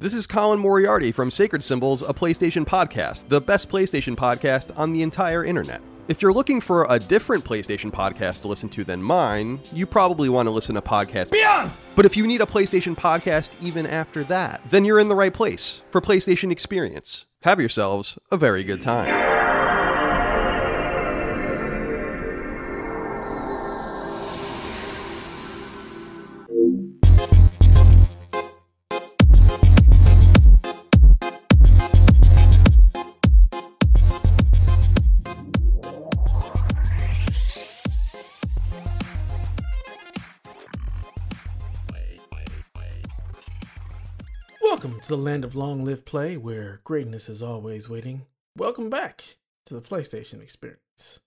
This is Colin Moriarty from Sacred Symbols, a PlayStation podcast, the best PlayStation podcast on the entire internet. If you're looking for a different PlayStation podcast to listen to than mine, you probably want to listen to podcast Beyond! But if you need a PlayStation podcast even after that, then you're in the right place for PlayStation Experience. Have yourselves a very good time. To the land of long live play where greatness is always waiting. Welcome back to the PlayStation Experience.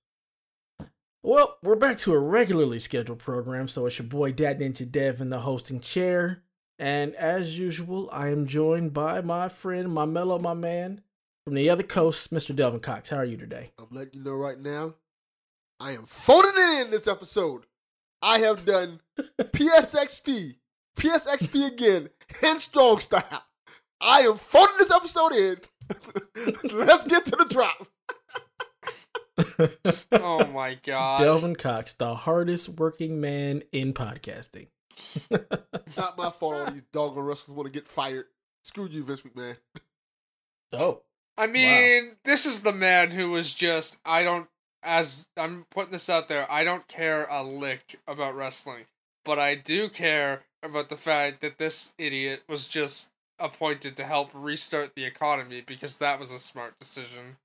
Well, we're back to a regularly scheduled program, so it's your boy Dad Ninja Dev in the hosting chair. And as usual, I am joined by my friend, my mellow, my man from the other coast, Mr. Delvin Cox. How are you today? I'm letting you know right now, I am it in this episode. I have done PSXP, PSXP again, and strong style. I am phoning this episode in. Let's get to the drop. Oh my god. Delvin Cox, the hardest working man in podcasting. Not my fault. All these doggone wrestlers want to get fired. Screw you, Vince McMahon. Oh, I mean, this is the man who was just I don't as I'm putting this out there, I don't care a lick about wrestling, but I do care about the fact that this idiot was just appointed to help restart the economy because that was a smart decision.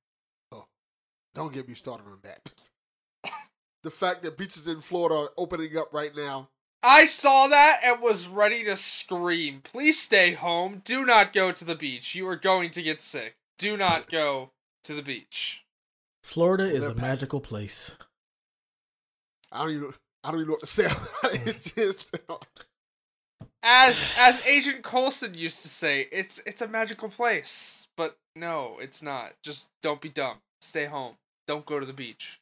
Oh, Don't get me started on that. the fact that beaches in Florida are opening up right now. I saw that and was ready to scream. Please stay home. Do not go to the beach. You are going to get sick. Do not go to the beach. Florida is a magical place. I don't even. I don't even know what to say. It's just. As as Agent Coulson used to say, it's it's a magical place. But no, it's not. Just don't be dumb. Stay home. Don't go to the beach.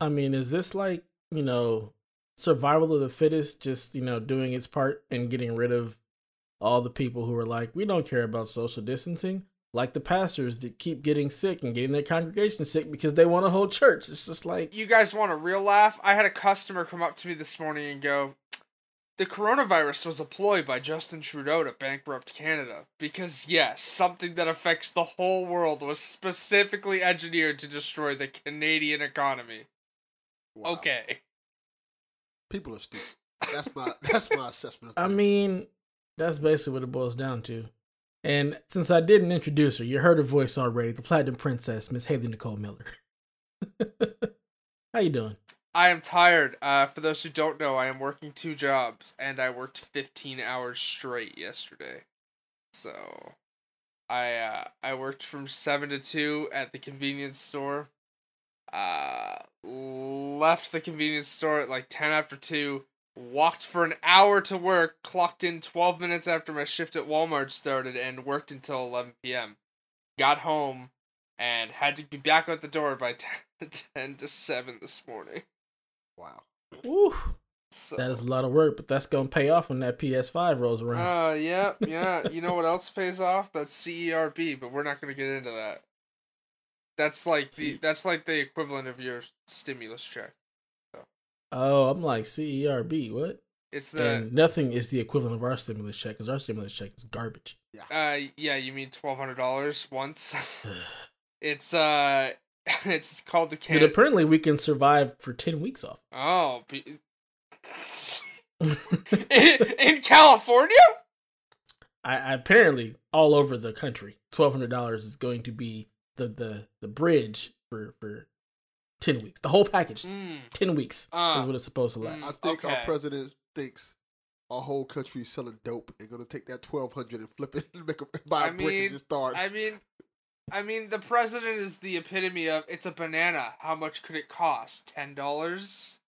I mean, is this like, you know, survival of the fittest just, you know, doing its part and getting rid of all the people who are like, we don't care about social distancing? Like the pastors that keep getting sick and getting their congregation sick because they want to hold church. It's just like, You guys want a real laugh? I had a customer come up to me this morning and go, "The coronavirus was a ploy by Justin Trudeau to bankrupt Canada because yes, something that affects the whole world was specifically engineered to destroy the Canadian economy." Wow. Okay. People are stupid. That's my. That's my assessment. Of I mean, that's basically what it boils down to. And since I didn't introduce her, you heard her voice already, the Platinum Princess, Miss Haley Nicole Miller. How you doing? I am tired. Uh, for those who don't know, I am working two jobs, and I worked 15 hours straight yesterday. So, I uh, I worked from seven to two at the convenience store. Uh, left the convenience store at like 10 after two. Walked for an hour to work. Clocked in 12 minutes after my shift at Walmart started, and worked until 11 p.m. Got home and had to be back at the door by 10, 10 to 7 this morning. Wow. Woo. So, That is a lot of work, but that's gonna pay off when that PS5 rolls around. Uh, yeah, yeah. You know what else pays off? That's CERB, but we're not gonna get into that. That's like the that's like the equivalent of your stimulus check. oh, I'm like CERB. What? It's the and nothing is the equivalent of our stimulus check because our stimulus check is garbage. uh yeah, you mean twelve hundred dollars once? it's uh, it's called the but can. apparently, we can survive for ten weeks off. oh, be- in, in California. I, I apparently all over the country, twelve hundred dollars is going to be the the the bridge for for ten weeks. The whole package, Mm, ten weeks Uh, is what it's supposed to mm. last. I think our president thinks our whole country is selling dope. They're gonna take that twelve hundred and flip it and make a buy a I brick and just start. I mean, I mean, the president is the epitome of it's a banana. How much could it cost? Ten dollars.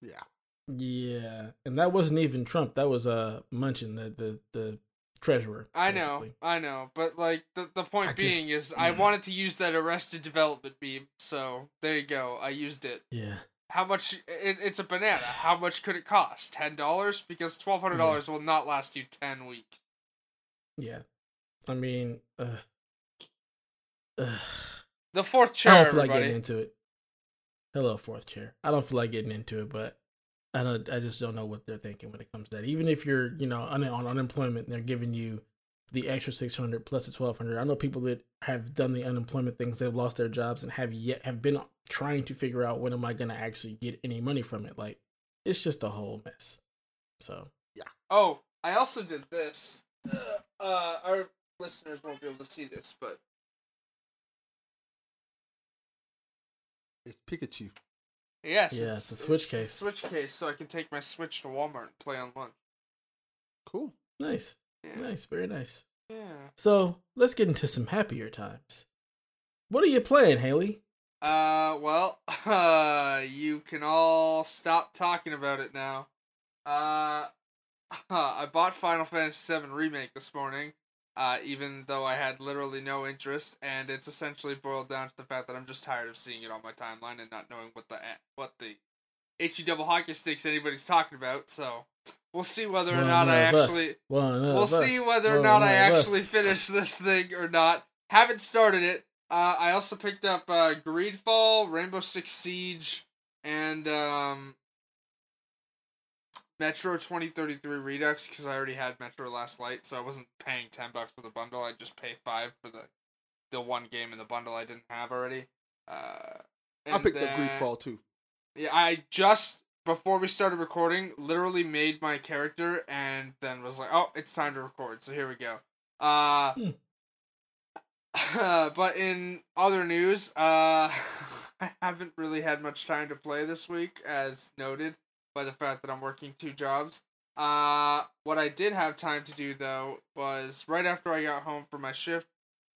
yeah. Yeah, and that wasn't even Trump. That was uh Mnuchin, the the the treasurer. I know. I know, but like the the point I just- being is, I mm. wanted to use that Arrested Development beam, so there you go. I used it. Yeah. How much? It, it's a banana. How much could it cost? Ten dollars? Because twelve hundred dollars will not last you ten weeks. Yeah. I mean, uh, The fourth chair. I don't feel like getting into it. Hello, fourth chair. I don't feel like getting into it, but I don't. I just don't know what they're thinking when it comes to that. Even if you're, you know, un- on unemployment, and they're giving you the extra six hundred plus the twelve hundred. I know people that have done the unemployment things. They've lost their jobs and have yet have been trying to figure out when am I going to actually get any money from it. Like it's just a whole mess. So yeah. Oh, I also did this. Uh, our listeners won't be able to see this, but It's Pikachu. yes, Yeah, it's a Switch case. Switch case, so I can take my Switch to Walmart and play on lunch. Cool. nice, Yeah. nice, very nice. Yeah. So let's get into some happier times. What are you playing, Haley? Uh, well, uh, you can all stop talking about it now. Uh, I bought Final Fantasy VII Remake this morning, uh, even though I had literally no interest, and it's essentially boiled down to the fact that I'm just tired of seeing it on my timeline and not knowing what the what the HE double hockey sticks anybody's talking about. So we'll see whether or One not I actually we'll see whether or not I us. actually finish this thing or not. Haven't started it. Uh, I also picked up uh, Greedfall, Rainbow Six Siege, and um, Metro 2033 Redux because I already had Metro Last Light, so I wasn't paying ten bucks for the bundle. I just pay five for the the one game in the bundle I didn't have already. Uh, I and picked up then- Greedfall too. yeah, I just before we started recording, literally made my character and then was like, "Oh, it's time to record." So here we go. Uh, Hmm. but in other news, uh, I haven't really had much time to play this week, as noted by the fact that I'm working two jobs. Uh, what I did have time to do though was right after I got home from my shift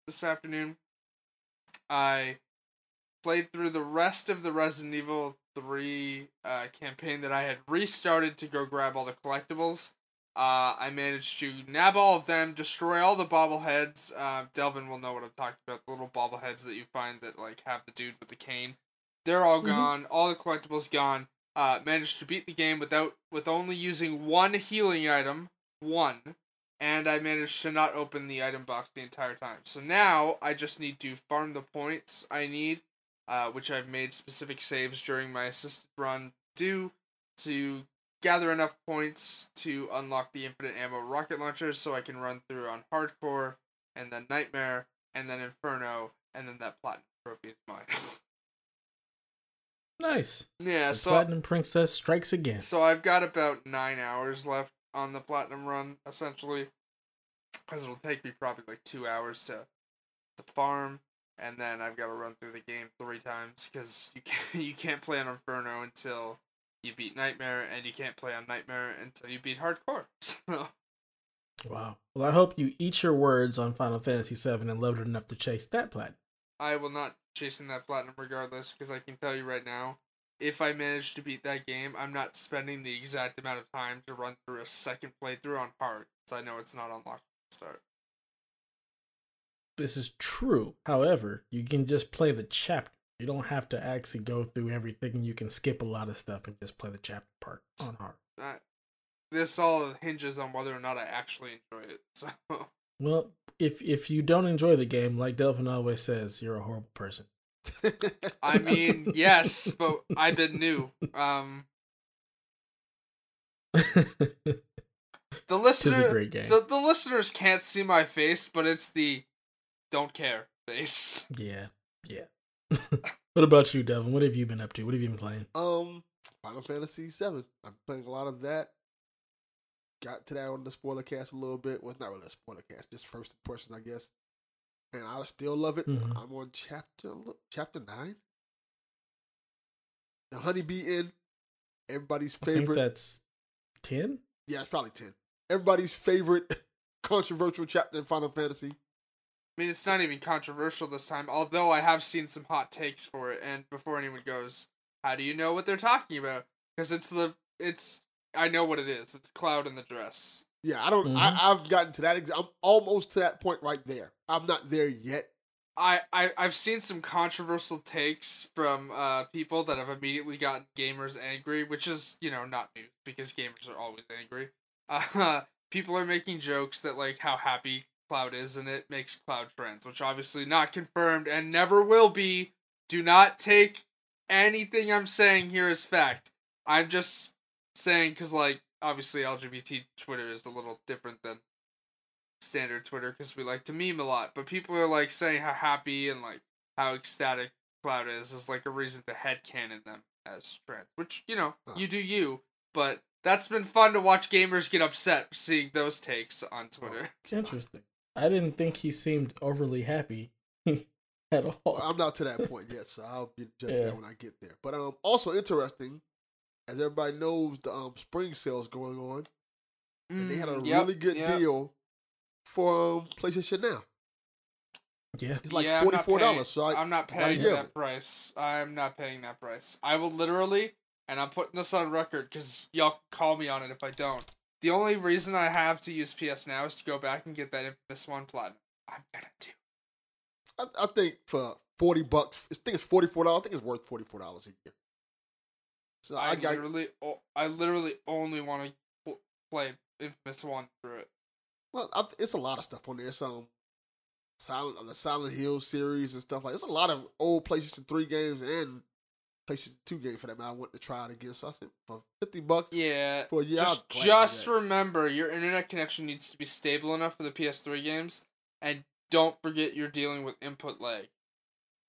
this afternoon, I played through the rest of the Resident Evil 3 uh, campaign that I had restarted to go grab all the collectibles. Uh, I managed to nab all of them, destroy all the bobbleheads. Uh, Delvin will know what I'm talking about. The little bobbleheads that you find that like have the dude with the cane. They're all Mhm. gone. All the collectibles gone. Uh, managed to beat the game without with only using one healing item. One and I managed to not open the item box the entire time. So now I just need to farm the points I need, uh, which I've made specific saves during my assisted run do to gather enough points to unlock the infinite ammo rocket launcher so I can run through on hardcore and then nightmare and then inferno and then that platinum trophy is mine. Nice. yeah, The so Platinum Princess strikes again. So I've got about nine hours left on the platinum run, essentially, because it'll take me probably like two hours to to farm, and then I've got to run through the game three times because you can't you can't play on Inferno until you beat Nightmare, and you can't play on Nightmare until you beat Hardcore. So Wow. Well, I hope you eat your words on Final Fantasy VII and loved it enough to chase that platinum. I will not chasing that platinum regardless, because I can tell you right now. If I manage to beat that game, I'm not spending the exact amount of time to run through a second playthrough on hard, so I know it's not unlocked to start. This is true. However, you can just play the chapter. You don't have to actually go through everything. You can skip a lot of stuff and just play the chapter part on hard. Uh, this all hinges on whether or not I actually enjoy it. So Well, if if you don't enjoy the game, like Delvin always says, you're a horrible person. I mean, yes, but I've been new. Um, the It's a listener, great game. the the listeners can't see my face, but it's the don't care face. Yeah, yeah. what about you, Devin? What have you been up to? What have you been playing? um, Final Fantasy Seven. I'm playing a lot of that. Got to that on the spoiler cast a little bit. Well, it's not really a spoiler cast, just first person, I guess. And I still love it. Mhm. I'm on chapter chapter nine. The Honey Bee Inn Everybody's I think favorite. that's ten. Yeah, it's probably ten. Everybody's favorite controversial chapter in Final Fantasy. I mean, it's not even controversial this time, although I have seen some hot takes for it. And before anyone goes, how do you know what they're talking about? Because it's the it's I know what it is. It's Cloud in the dress. Yeah, I don't. Mhm. I, I've gotten to that. ex- I'm almost to that point right there. I'm not there yet. I, I I've seen some controversial takes from uh people that have immediately gotten gamers angry, which is you know not news because gamers are always angry. Uh, people are making jokes that like how happy Cloud is and it makes Cloud friends, which obviously not confirmed and never will be. Do not take anything I'm saying here as fact. I'm just saying because like obviously LGBT Twitter is a little different than standard Twitter because we like to meme a lot, but people are like saying how happy and like how ecstatic Cloud is is like a reason to headcanon them as trans, which you know Huh. you do you, but that's been fun to watch gamers get upset seeing those takes on Twitter. Interesting. I didn't think he seemed overly happy at all. Well, I'm not to that point yet, so I'll be judging Yeah. that when I get there. But um, also interesting, as everybody knows, the um spring sales going on, and they had a Mm, yep, really good yep. deal for um, PlayStation Now. yeah. It's like Yeah, I'm forty not four paying- dollars. So I, I'm not paying that it. price. I'm not paying that price. I will literally, and I'm putting this on record because y'all call me on it if I don't. The only reason I have to use PS Now is to go back and get that inFAMOUS one platinum. I'm gonna do. I, I think for forty bucks, I think it's forty four dollars. I think it's worth forty four dollars a year. So I, I, literally, o- I literally only want to pl- play inFAMOUS one through it. well, I, it's a lot of stuff on there. Some um, Silent uh, the Silent Hill series and stuff like. It's a lot of old PlayStation Three games and PlayStation Two games for that. Man, I want to try it again. So I said for fifty bucks. Yeah. For yeah. just I'd gladly do just remember your internet connection needs to be stable enough for the PS3 games, and don't forget you're dealing with input lag.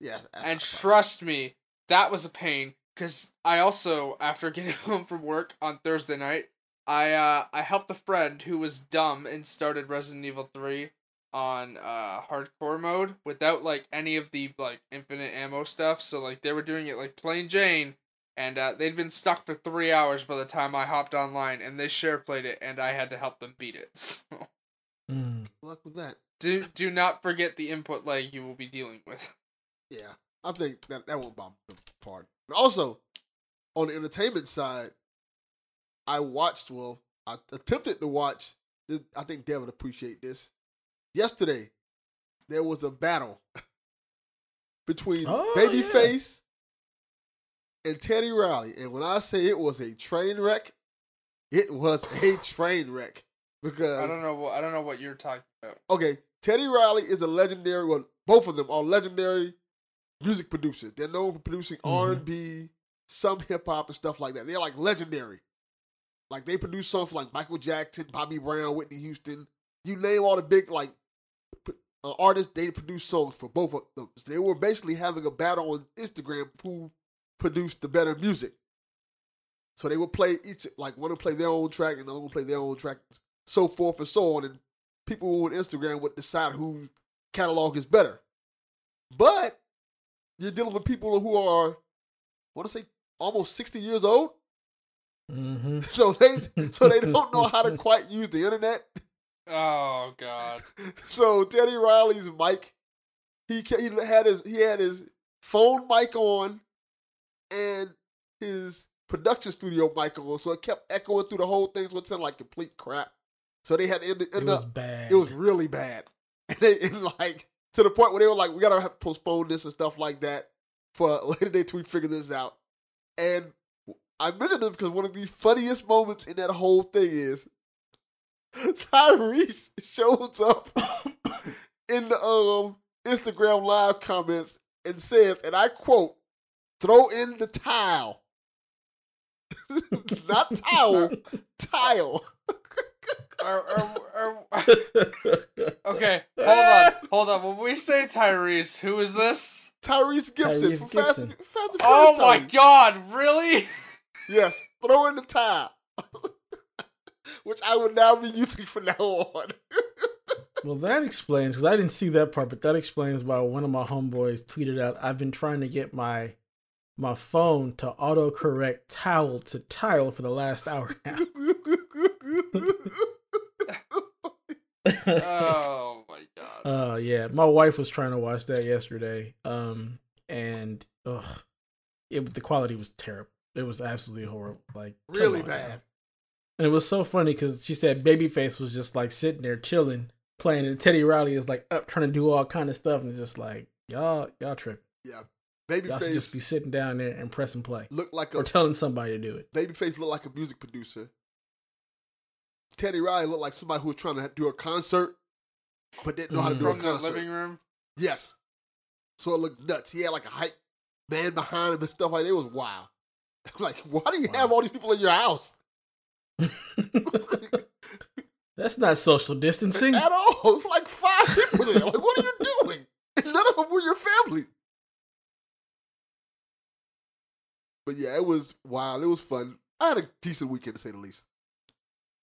yeah. And trust me, that was a pain. Cause I also, after getting home from work on Thursday night, I uh I helped a friend who was dumb and started Resident Evil three on uh hardcore mode without like any of the like infinite ammo stuff. So like they were doing it like plain Jane, and uh, they'd been stuck for three hours by the time I hopped online, and they share played it, and I had to help them beat it. So Mm. Good luck with that. do do not forget the input lag you will be dealing with. Yeah, I think that that won't bother the also, on the entertainment side, I watched. Well, I attempted to watch. This, I think Dev would appreciate this. Yesterday, there was a battle between Oh, Babyface and Teddy Riley, and when I say it was a train wreck, it was a train wreck because I don't know what I don't know what you're talking about. okay, Teddy Riley is a legendary. Well, both of them are legendary music producers. They're known for producing Mhm. R and B, some hip hop and stuff like that. They're like legendary. Like they produce songs for like Michael Jackson, Bobby Brown, Whitney Houston. You name all the big like uh, artists. They produce songs for both of them. So they were basically having a battle on Instagram who produced the better music. So they would play each like one would play their own track and the other would play their own track, so forth and so on. And people on Instagram would decide who catalog is better. But you're dealing with people who are, I want to say, almost 60 years old. hmm So they so they don't know how to quite use the internet. Oh god. So Teddy Riley's mic, he he had his he had his phone mic on, and his production studio mic on, so it kept echoing through the whole thing, so it sounded like complete crap. So they had to end, It was up bad. it was really bad. And, they, and like to the point where they were like, we gotta have to postpone this and stuff like that for a later date till we figure this out. And I mentioned it because one of the funniest moments in that whole thing is Tyrese shows up in the um Instagram live comments and says, and I quote, throw in the tile. Not towel, tile. Are- are- are- okay, hold on, ah! hold on. When we say Tyrese, who is this? Tyrese Gibson Tyrese from Fast, Gibson. and- Fast and Oh my Tyrese. god, really? Yes, throw in the tile. Which I will now be using from now on. well, that explains because I didn't see that part, but that explains why one of my homeboys tweeted out, "I've been trying to get my my phone to autocorrect towel to tile for the last hour now." Oh my god. Uh yeah, my wife was trying to watch that yesterday. Um and ugh, it the quality was terrible. It was absolutely horrible. Like really on bad. now. And it was so funny because she said Babyface was just like sitting there chilling, playing, and Teddy Riley is like up trying to do all kind of stuff, and it's just like y'all y'all tripping. Yeah, Y'all should just be sitting down there and pressing play Look like or telling somebody to do it. Babyface looked like a music producer. Teddy Riley looked like somebody who was trying to do a concert, but didn't know how to mm-hmm. do a From the concert. living room. Yes. So it looked nuts. He had like a hype man behind him and stuff like that. It was wild. like, why do you have all these people in your house? That's not social distancing. At all. It's like five people there. Like, what are you doing? And none of them were your family. But yeah, it was wild. It was fun. I had a decent weekend to say the least.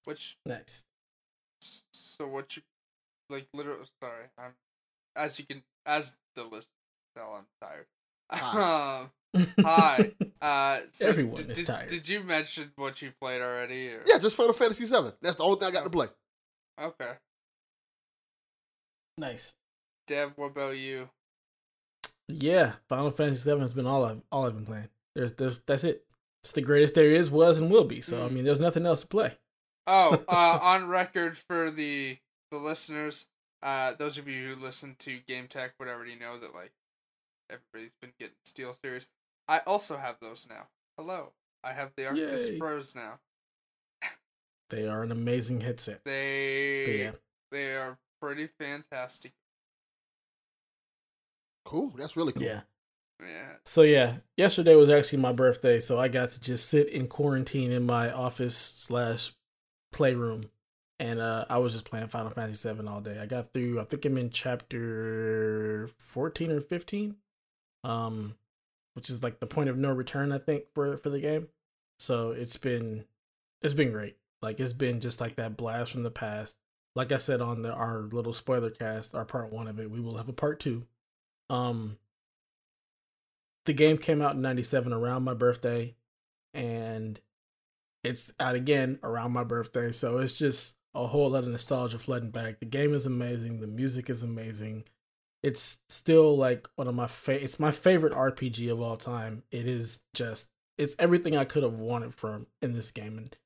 Which Nice. so what you like literally sorry i'm as you can as the list tell i'm tired Hi. um hi uh so Everyone did, is tired. did you mention what you played already or? Yeah, just Final Fantasy VII. That's the only thing I got to play. okay Nice. dev what about you Yeah, Final Fantasy Seven has been all I've all I've been playing. There's, there's that's it. It's the greatest there is, was, and will be. So I Mm. mean, there's nothing else to play. Oh uh on record for the the listeners uh those of you who listen to game tech would already know that like everybody's been getting steel series i also have those now hello i have the Arctis Yay. pros now They are an amazing headset. But they yeah, they are pretty fantastic Cool. That's really cool. yeah. yeah So yeah, yesterday was actually my birthday, so I got to just sit in quarantine in my office slash playroom, and uh, I was just playing Final Fantasy Seven all day. I got through. I think I'm in chapter fourteen or fifteen, um, which is like the point of no return. I think for for the game. So it's been it's been great. Like it's been just like that blast from the past. Like I said on the, our little spoiler cast, our part one of it, we will have a part two. Um, the game came out in 97 around my birthday and it's out again around my birthday. So it's just a whole lot of nostalgia flooding back. The game is amazing. The music is amazing. It's still like one of my favorite. it's my favorite rpg of all time. It is just it's everything i could have wanted from in this game. And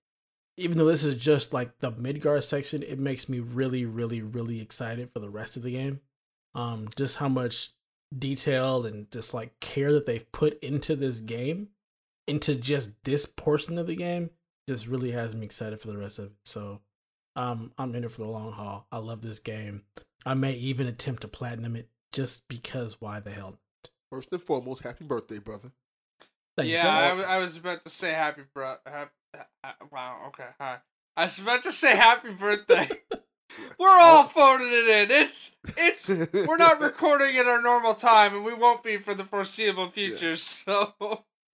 even though this is just like the Midgar section it makes me really really really excited for the rest of the game. Um just how much detail and just like care that they've put into this game into just this portion of the game just really has me excited for the rest of it. So um i'm in it for the long haul. I love this game. I may even attempt to platinum it just because why the hell not? First and foremost, happy birthday, brother. Thank you, yeah sir. I, w- I was about to say happy bro hap- ha- wow okay hi. I was about to say happy birthday. We're all phoning it in. It's it's we're not recording at our normal time and we won't be for the foreseeable future so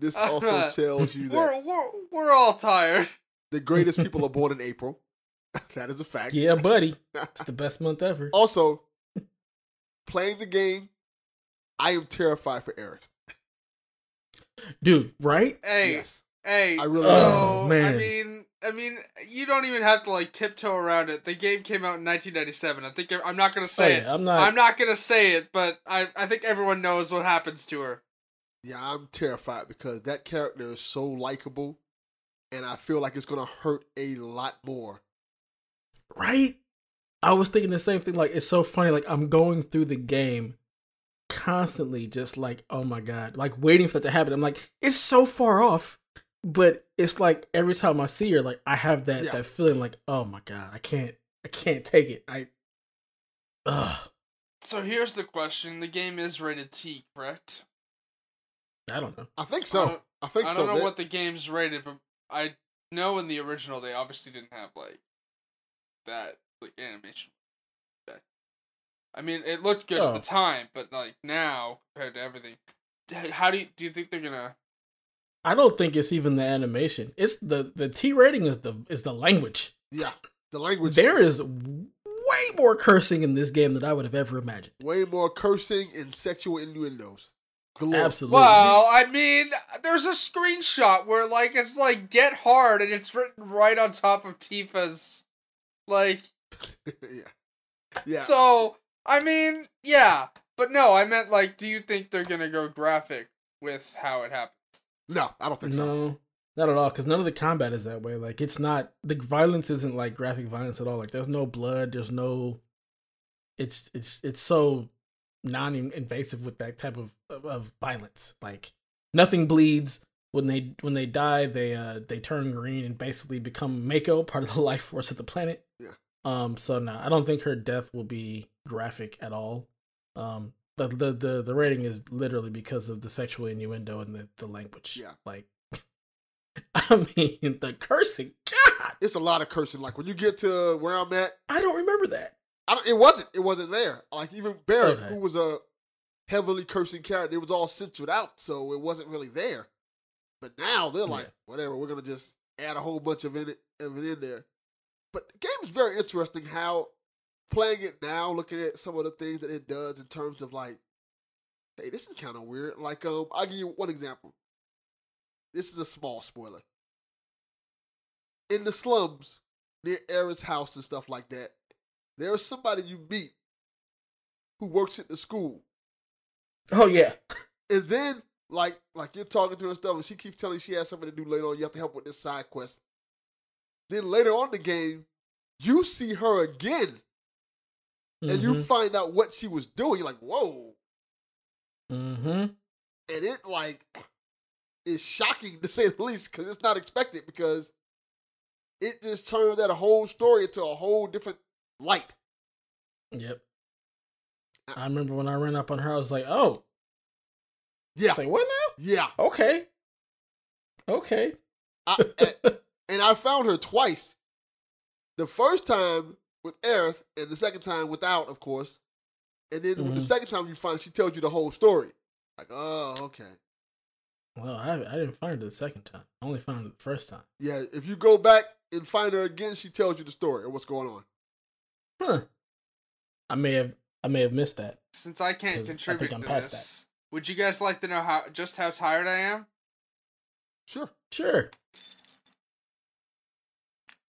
This also tells you that we're, we're we're all tired the greatest people are born in April. that is a fact. yeah buddy it's the best month ever also, playing the game, I am terrified for Aerith. dude right hey Yes. Hey, I really- so Oh, I mean, I mean, you don't even have to like tiptoe around it. The game came out in 1997. I think I'm not gonna oh, say it. i'm not I'm not gonna say it, but I I think everyone knows what happens to her. Yeah, I'm terrified because that character is so likable, and I feel like it's gonna hurt a lot more. right i was thinking the same thing like it's so funny like i'm going through the game constantly just like oh my god like waiting for it to happen i'm like it's so far off but it's like every time i see her like i have that Yeah. that feeling like oh my god i can't i can't take it i Ugh, So here's the question: The game is rated T, correct? I don't know I think I so. don't- I, think so. I don't know They- what the game's rated, but I know in the original they obviously didn't have like that like animation. that- I mean, it looked good at Oh. the time, but like now compared to everything, how do you do you think they're gonna? i don't think it's even the animation it's the the t rating is the is the language yeah, the language. there is way more cursing in this game than i would have ever imagined way more cursing and sexual innuendos. Galore. absolutely Well, I mean, there's a screenshot where like it's like get hard and it's written right on top of Tifa's like yeah, yeah. so I mean, yeah. But no, I meant like do you think they're going to go graphic with how it happens? no, I don't think so. No, not at all. Because none of the combat is that way. Like it's not the violence isn't like graphic violence at all. Like there's no blood. There's no. It's it's it's so non-invasive with that type of of, of violence. Like nothing bleeds when they when they die, they uh they turn green and basically become Mako, part of the life force of the planet. Yeah. Um. So no, I don't think her death will be graphic at all. Um. The the the, the rating is literally because of the sexual innuendo and the the language. Yeah. Like. I mean, the cursing. God, It's a lot of cursing. Like when you get to where I'm at, I don't remember that. I don't, it wasn't. It wasn't there. Like even Barret, Okay. who was a heavily cursing character, it was all censored out, so it wasn't really there. But now they're like, Yeah. whatever. We're gonna just add a whole bunch of it, of it in there. But the game is very interesting. How playing it now, looking at some of the things that it does in terms of like, hey, this is kind of weird. Like, um, I'll give you one example. This is a small spoiler. In the slums near Aerith's house and stuff like that, there's somebody you meet who works at the school. Oh yeah. And then like like you're talking to her and stuff, and she keeps telling you she has something to do later on. You have to help with this side quest. Then later on in the game, you see her again, and you find out what she was doing. You're like, whoa! Mm-hmm. And it like is shocking to say the least because it's not expected because it just turned that whole story into a whole different light. Yep. I remember when I ran up on her, I was like, "Oh, Yeah, like what now? yeah. Okay, okay." I, and, and I found her twice. The first time with Aerith, and the second time without, of course. And then the Mhm. second time you find, she tells you the whole story. Like, oh, okay. well, I I didn't find her the second time. I only found her the first time. Yeah, if you go back and find her again, she tells you the story of what's going on. Huh. I may have I may have missed that. Since I can't 'Cause I think contribute I'm to past this, would you guys like to know how just how tired I am? Sure. Sure.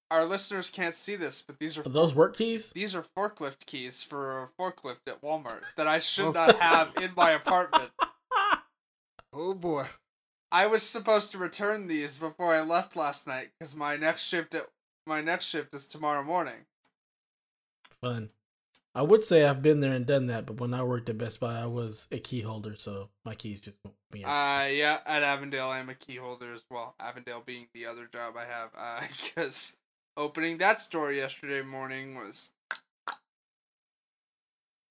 Our listeners can't see this, but these are Are those work keys? these are forklift keys for a forklift at Walmart that I should Oh. not have in my apartment. Oh boy. I was supposed to return these before I left last night because my next shift at my next shift is tomorrow morning. Fun. I would say I've been there and done that, but when I worked at Best Buy, I was a key holder, so my keys just won't be out. Uh, yeah, at Avondale, I'm a key holder as well. Avondale being the other job I have. Uh, because opening that store yesterday morning was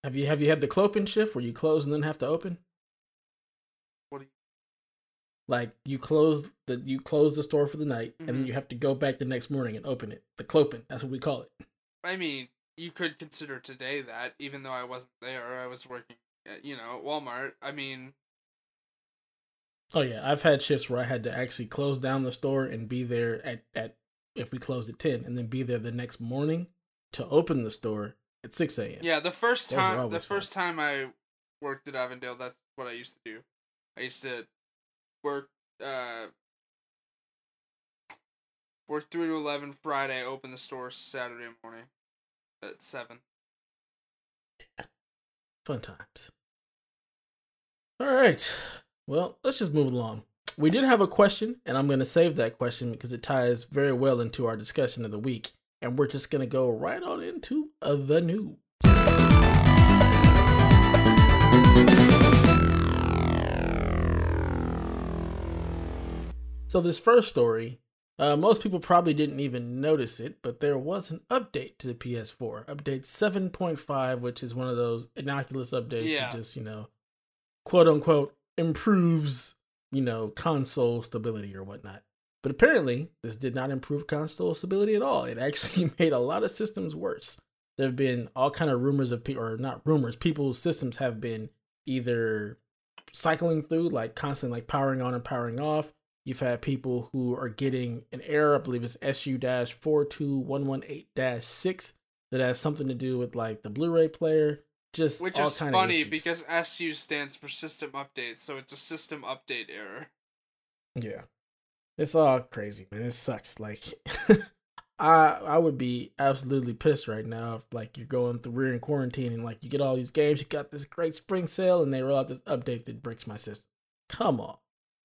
have you have you had the clopen shift where you close and then have to open? What do you- Like you close the you close the store for the night, and then Mhm. you have to go back the next morning and open it. The clopen, that's what we call it. I mean, you could consider today that, even though I wasn't there, I was working, at, you know, at Walmart. I mean, Oh yeah, I've had shifts where I had to actually close down the store and be there at at if we closed at ten, and then be there the next morning to open the store at six a.m. yeah, the first Those time, the first time I worked at Avondale, that's what I used to do. I used to work, uh, work three to eleven Friday, open the store Saturday morning at seven. Fun times. All right. Well, let's just move along. We did have a question, and I'm going to save that question because it ties very well into our discussion of the week. And we're just going to go right on into uh, the news. So, this first story, uh, most people probably didn't even notice it, but there was an update to the PS4. Update 7.5, which is one of those innocuous updates Yeah. that just, you know, quote unquote, improves, you know, console stability or whatnot. But apparently, this did not improve console stability at all. It actually made a lot of systems worse. There have been all kind of rumors of people, or not rumors, people's systems have been either cycling through, like constantly like powering on and powering off. You've had people who are getting an error, I believe it's SU-42118-6, that has something to do with like the Blu-ray player. Just Which all is funny because SU stands for system update, so it's a system update error. Yeah. It's all crazy, man. It sucks. Like I I would be absolutely pissed right now if like you're going through we're in quarantine and like you get all these games, you got this great spring sale and they roll out this update that breaks my system. Come on.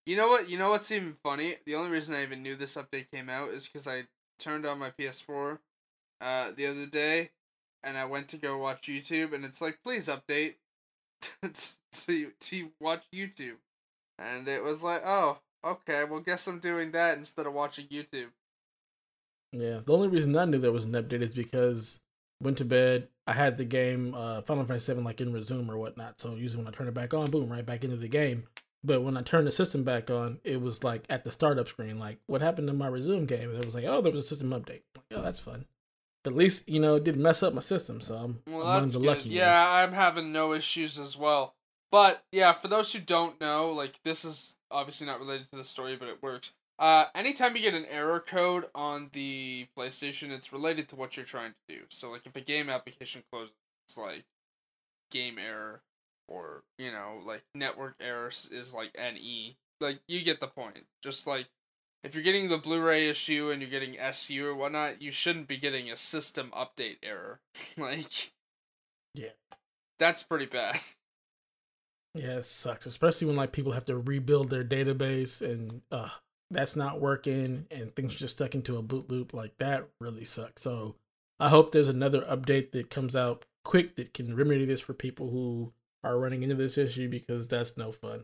You know what? You know what's even funny? The only reason I even knew this update came out is because I turned on my PS4 uh, the other day, and I went to go watch YouTube, and it's like, please update to to watch YouTube, and it was like, oh, okay, well, guess I'm doing that instead of watching YouTube. Yeah, the only reason I knew there was an update is because went to bed. I had the game uh, Final Fantasy Seven like in resume or whatnot. So usually when I turn it back on, boom, right back into the game. But when I turned the system back on, it was like at the startup screen, like what happened to my resume game? And it was like, oh, there was a system update. Like, oh, that's fun. But at least you know it didn't mess up my system, so I'm, Well, I'm one of that's the good. lucky Yeah, ones. I'm having no issues as well. But yeah, for those who don't know, like this is obviously not related to the story, but it works. Uh, anytime you get an error code on the PlayStation, it's related to what you're trying to do. So like if a game application closes, it's like game error, or you know like network errors is like NE. Like you get the point. Just like if you're getting the Blu-ray issue and you're getting SU or whatnot, you shouldn't be getting a system update error. like Yeah. that's pretty bad. Yeah, it sucks, especially when like people have to rebuild their database and uh that's not working and things are just stuck into a boot loop. Like that really sucks. So I hope there's another update that comes out quick that can remedy this for people who are running into this issue because that's no fun.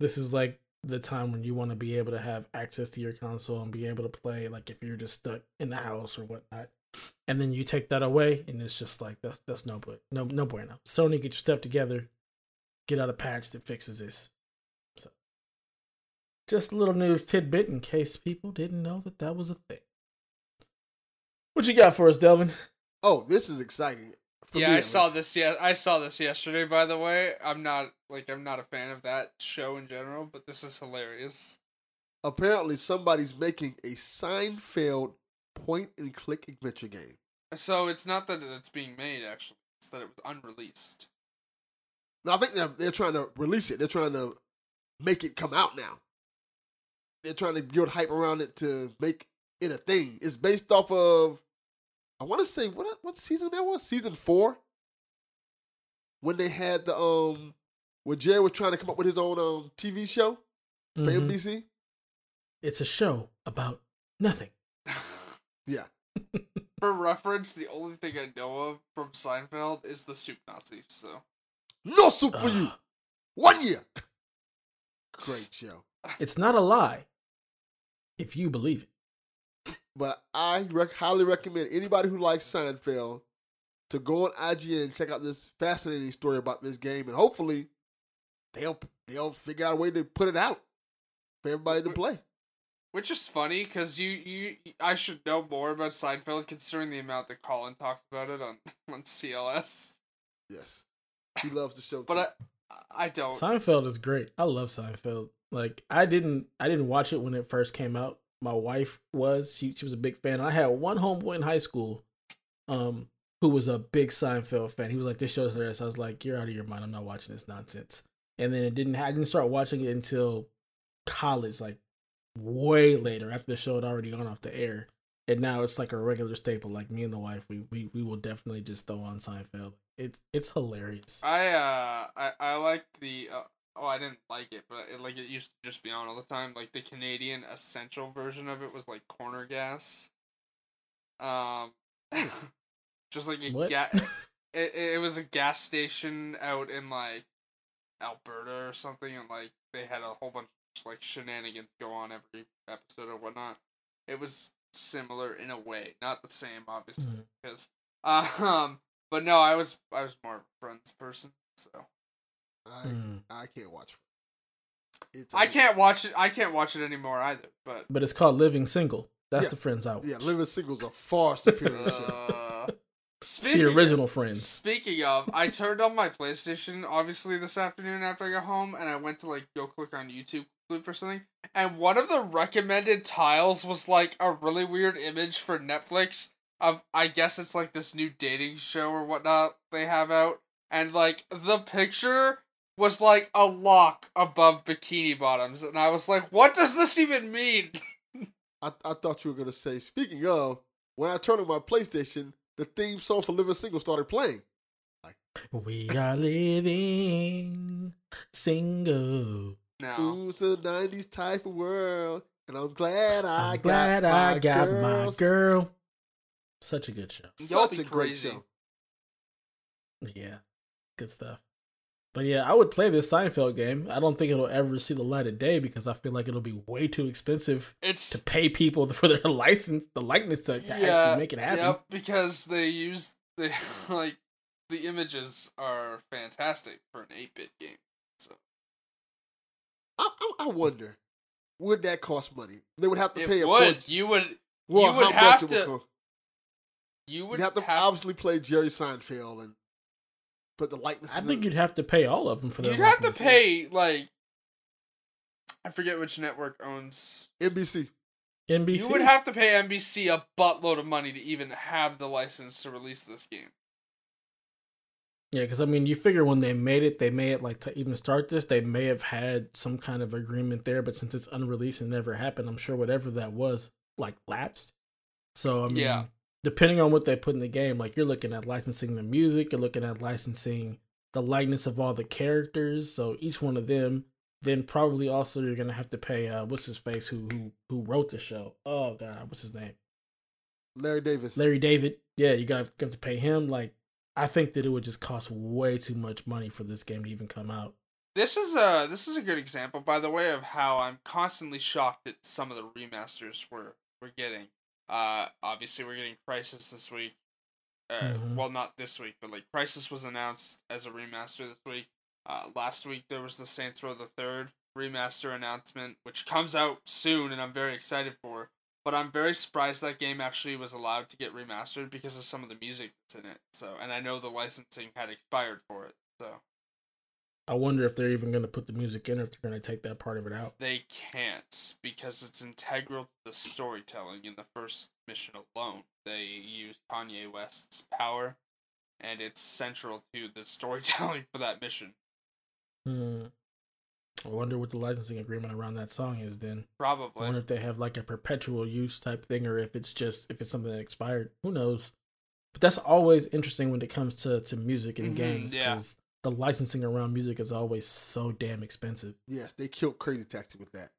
This is like the time when you want to be able to have access to your console and be able to play like if you're just stuck in the house or whatnot. And then you take that away and it's just like that's that's no but no no bueno. Sony get your stuff together get out a patch that fixes this. So, just a little news tidbit in case people didn't know that that was a thing. What you got for us, Delvin? Oh, this is exciting. Yeah, I saw this. Yeah, I saw this yesterday. By the way, I'm not like I'm not a fan of that show in general, but this is hilarious. Apparently, somebody's making a Seinfeld point and click adventure game. So it's not that it's being made. Actually, it's that it was unreleased. No, I think they're, they're trying to release it. They're trying to make it come out now. They're trying to build hype around it to make it a thing. It's based off of, I want to say what what season that was? Season four, when they had the um, when Jerry was trying to come up with his own um TV show for Mhm. NBC. It's a show about nothing. Yeah, For reference, the only thing I know of from Seinfeld is the soup Nazi. So no soup for you. One year. Great show. it's not a lie if you believe it. But I rec- highly recommend anybody who likes Seinfeld to go on IGN and check out this fascinating story about this game, and hopefully they'll they'll figure out a way to put it out for everybody to play. Which is funny because you, you I should know more about Seinfeld considering the amount that Colin talks about it on on CLS. Yes, he loves the show. But too. I I don't. Seinfeld is great. I love Seinfeld. Like I didn't I didn't watch it when it first came out. My wife was. She she was a big fan. I had one homeboy in high school um who was a big Seinfeld fan. He was like, This show's hilarious. I was like, You're out of your mind. I'm not watching this nonsense. And then it didn't I didn't start watching it until college, like way later after the show had already gone off the air. And now it's like a regular staple. Like me and the wife, we we, we will definitely just throw on Seinfeld. It's it's hilarious. I uh I I like the uh, oh I didn't like it but it, like it used to just be on all the time like the Canadian essential version of it was like corner gas. Um, just like a What? ga- it it was a gas station out in like Alberta or something and like they had a whole bunch of like shenanigans go on every episode or whatnot. It was similar in a way, not the same obviously Mhm. because um but no I was I was more of a Friends person so I Mm. I can't watch. It's I can't watch it I can't watch it anymore either but But it's called Living Single. That's Yeah. the Friends I watch. Yeah, Living Singles are far superior. show. uh, It's speaking the original Friends. Speaking of, I turned on my PlayStation obviously this afternoon after I got home, and I went to like go click on YouTube for something, and one of the recommended tiles was like a really weird image for Netflix of I guess it's like this new dating show or whatnot they have out, and like the picture was like a lock above bikini bottoms, and I was like, what does this even mean? I, I thought you were gonna say. Speaking of, when I turned on my PlayStation, the theme song for Living Single started playing. We are living single. No. Ooh, it's a '90s type of world, and I'm glad I I'm got glad my I got my girl. Such a good show. Such be a great show. Yeah, good stuff. But yeah, I would play this Seinfeld game. I don't think it'll ever see the light of day because I feel like it'll be way too expensive It's to pay people for their license, the likeness to, to actually make it happen. Yep, because they use the like the images are fantastic for an eight bit game. So I, I, I wonder, would that cost money? They would have to it pay a would portion- you would well, you would how much have it would to- you would You'd have to obviously play Jerry Seinfeld and put the likeness. I think you'd have to pay all of them for their you'd have to pay like I forget which network owns. NBC. NBC. You would have to pay NBC a buttload of money to even have the license to release this game. Yeah, because I mean, you figure when they made it, they made it like to even start this, they may have had some kind of agreement there, but since it's unreleased and never happened, I'm sure whatever that was like lapsed. So I mean, Yeah. Depending on what they put in the game, like you're looking at licensing the music, you're looking at licensing the likeness of all the characters. So each one of them, then probably also you're gonna have to pay uh what's his face who who who wrote the show. Oh god, what's his name? Larry Davis. Larry David. Yeah, you gotta have to pay him. Like, I think that it would just cost way too much money for this game to even come out. This is a this is a good example, by the way, of how I'm constantly shocked at some of the remasters we're we're getting. Uh, obviously we're getting Crysis this week. Uh, Mhm. well, not this week, but like Crysis was announced as a remaster this week. Uh, last week there was the Saints Row the Third remaster announcement, which comes out soon, and I'm very excited for. But I'm very surprised that game actually was allowed to get remastered because of some of the music that's in it. So, and I know the licensing had expired for it. So. I wonder if they're even gonna put the music in or if they're gonna take that part of it out. They can't because it's integral to the storytelling. In the first mission alone, they use Kanye West's power, and it's central to the storytelling for that mission. Hmm. I wonder what the licensing agreement around that song is then. Probably. I wonder if they have like a perpetual use type thing or if it's just if it's something that expired. Who knows? But that's always interesting when it comes to, to music and Mhm, games yeah. because the licensing around music is always so damn expensive. Yes, they killed Crazy Taxi with that.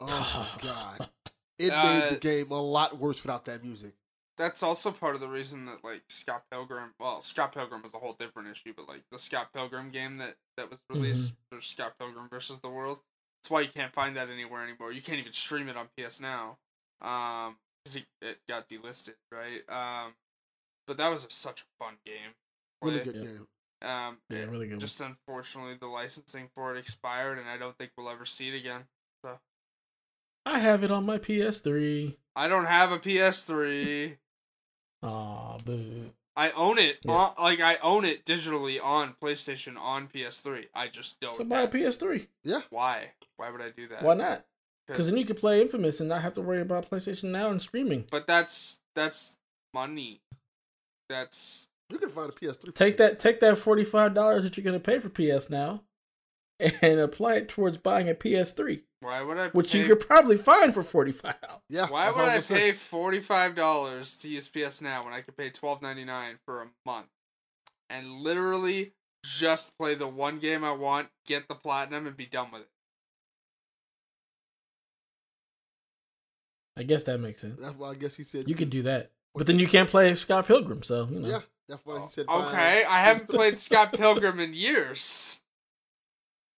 Oh my god. It Uh, made the game a lot worse without that music. That's also part of the reason that like Scott Pilgrim. Well, Scott Pilgrim was a whole different issue, but like the Scott Pilgrim game that that was released for Scott Pilgrim versus the World. That's why you can't find that anywhere anymore. You can't even stream it on PS Now, um, because it, it got delisted, right? Um, but that was such a fun game. Really good Yeah. game. Um, Yeah, really good. just unfortunately the licensing for it expired, and I don't think we'll ever see it again. So, I have it on my PS3. I don't have a PS3. Aw, boo. I own it. Yeah. On, like I own it digitally on PlayStation on PS3. I just don't. So buy a PS3. Yeah. Why? Why would I do that? Why not? Because then you could play inFAMOUS and not have to worry about PlayStation Now and streaming. But that's that's money. That's You can find a PS3. Take that take that forty five dollars that you're gonna pay for PS Now and apply it towards buying a PS3. why would I? Which pay, you could probably find for forty five dollars. Yeah. Why would I'm I gonna say. pay forty five dollars to use PS Now when I could pay twelve ninety nine for a month, and literally just play the one game I want, get the platinum, and be done with it? I guess that makes sense. That's why I guess he said You could do that. But then you can't play Scott Pilgrim, so you know. Yeah, that's why he said. buy- Oh, Okay, I haven't played Scott Pilgrim in years.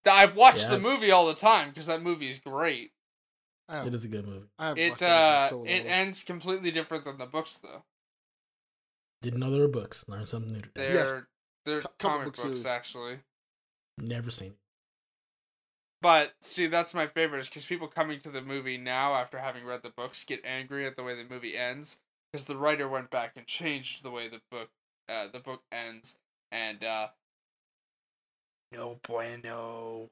Th- I've watched Yeah. the movie all the time because that movie is great. Have, It is a good movie. I It uh, in so it ends completely different than the books though. Didn't know there were books. Learned something new today. They're Yes. they're Co- comic comic books series. actually. Never seen it. But see, that's my favorite is because people coming to the movie now after having read the books get angry at the way the movie ends because the writer went back and changed the way the book uh, the book ends and uh, no bueno.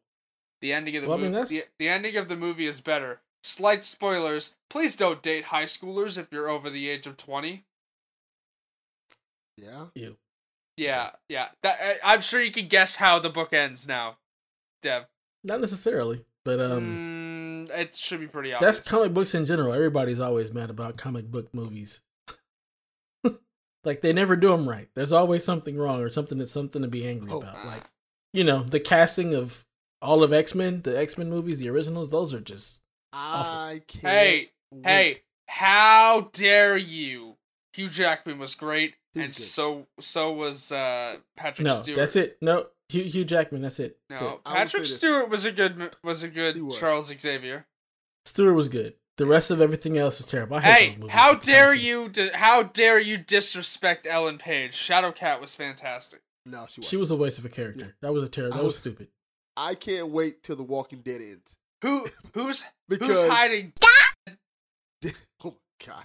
The ending of the Well, I movie mean, the, the ending of the movie is better. Slight spoilers. Please don't date high schoolers if you're over the age of twenty. yeah. Ew. Yeah, yeah. That I, I'm sure you can guess how the book ends now, Dev. Not necessarily, but um mm, it should be pretty obvious. that's comic books in general. Everybody's always mad about comic book movies. Like they never do them right. There's always something wrong or something that's something to be angry Oh. about. Like you know, the casting of all of X Men, the X Men movies, the originals, those are just I can't. Hey, wait. Hey, how dare you? Hugh Jackman was great, He was and good. so so was uh, Patrick no. Stewart. That's it. No, Hugh, Hugh Jackman. That's it. No, it. Patrick. Stewart was a good was a good was. Charles Xavier. Stewart was good. The rest of everything else is terrible. I hate Hey, those how dare you? Di- how dare you disrespect Ellen Page? Shadowcat was fantastic. No, she was. She was a waste of a character. Yeah. That was a terrible. I That was was- stupid. I can't wait till The Walking Dead ends Who who's because who's hiding? oh god,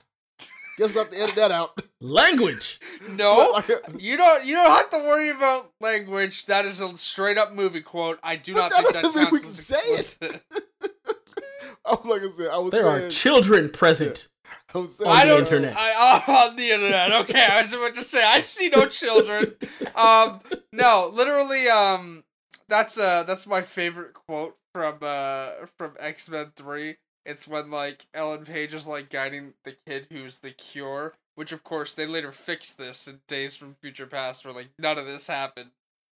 guess we have to edit that out. Language. No, uh, you don't. You don't have to worry about language. That is a straight up movie quote. I do But not that think that doesn't mean we counts can as say it. Explicit. I was like I said, I was There are children present. I was saying, on I the don't. internet. I, oh, on the internet. Okay, I was about to say I see no children. Um, no, literally. Um, that's uh, that's my favorite quote from uh from X Men Three. It's when like Ellen Page is like guiding the kid who's the cure, which of course they later fixed this in Days from Future Past, where like none of this happened.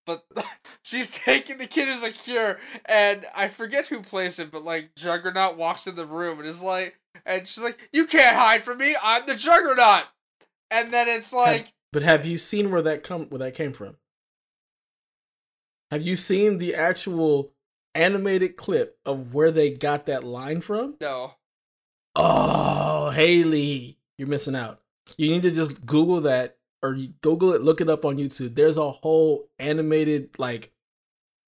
But she's taking the kid as a cure, and I forget who plays it, but like Juggernaut walks in the room and is like, and she's like, "You can't hide from me. I'm the Juggernaut." And then it's like, But have you seen where that come where that came from? Have you seen the actual animated clip of where they got that line from? no, Oh, Haley, you're missing out. You need to just Google that or you Google it, look it up on YouTube. There's a whole animated like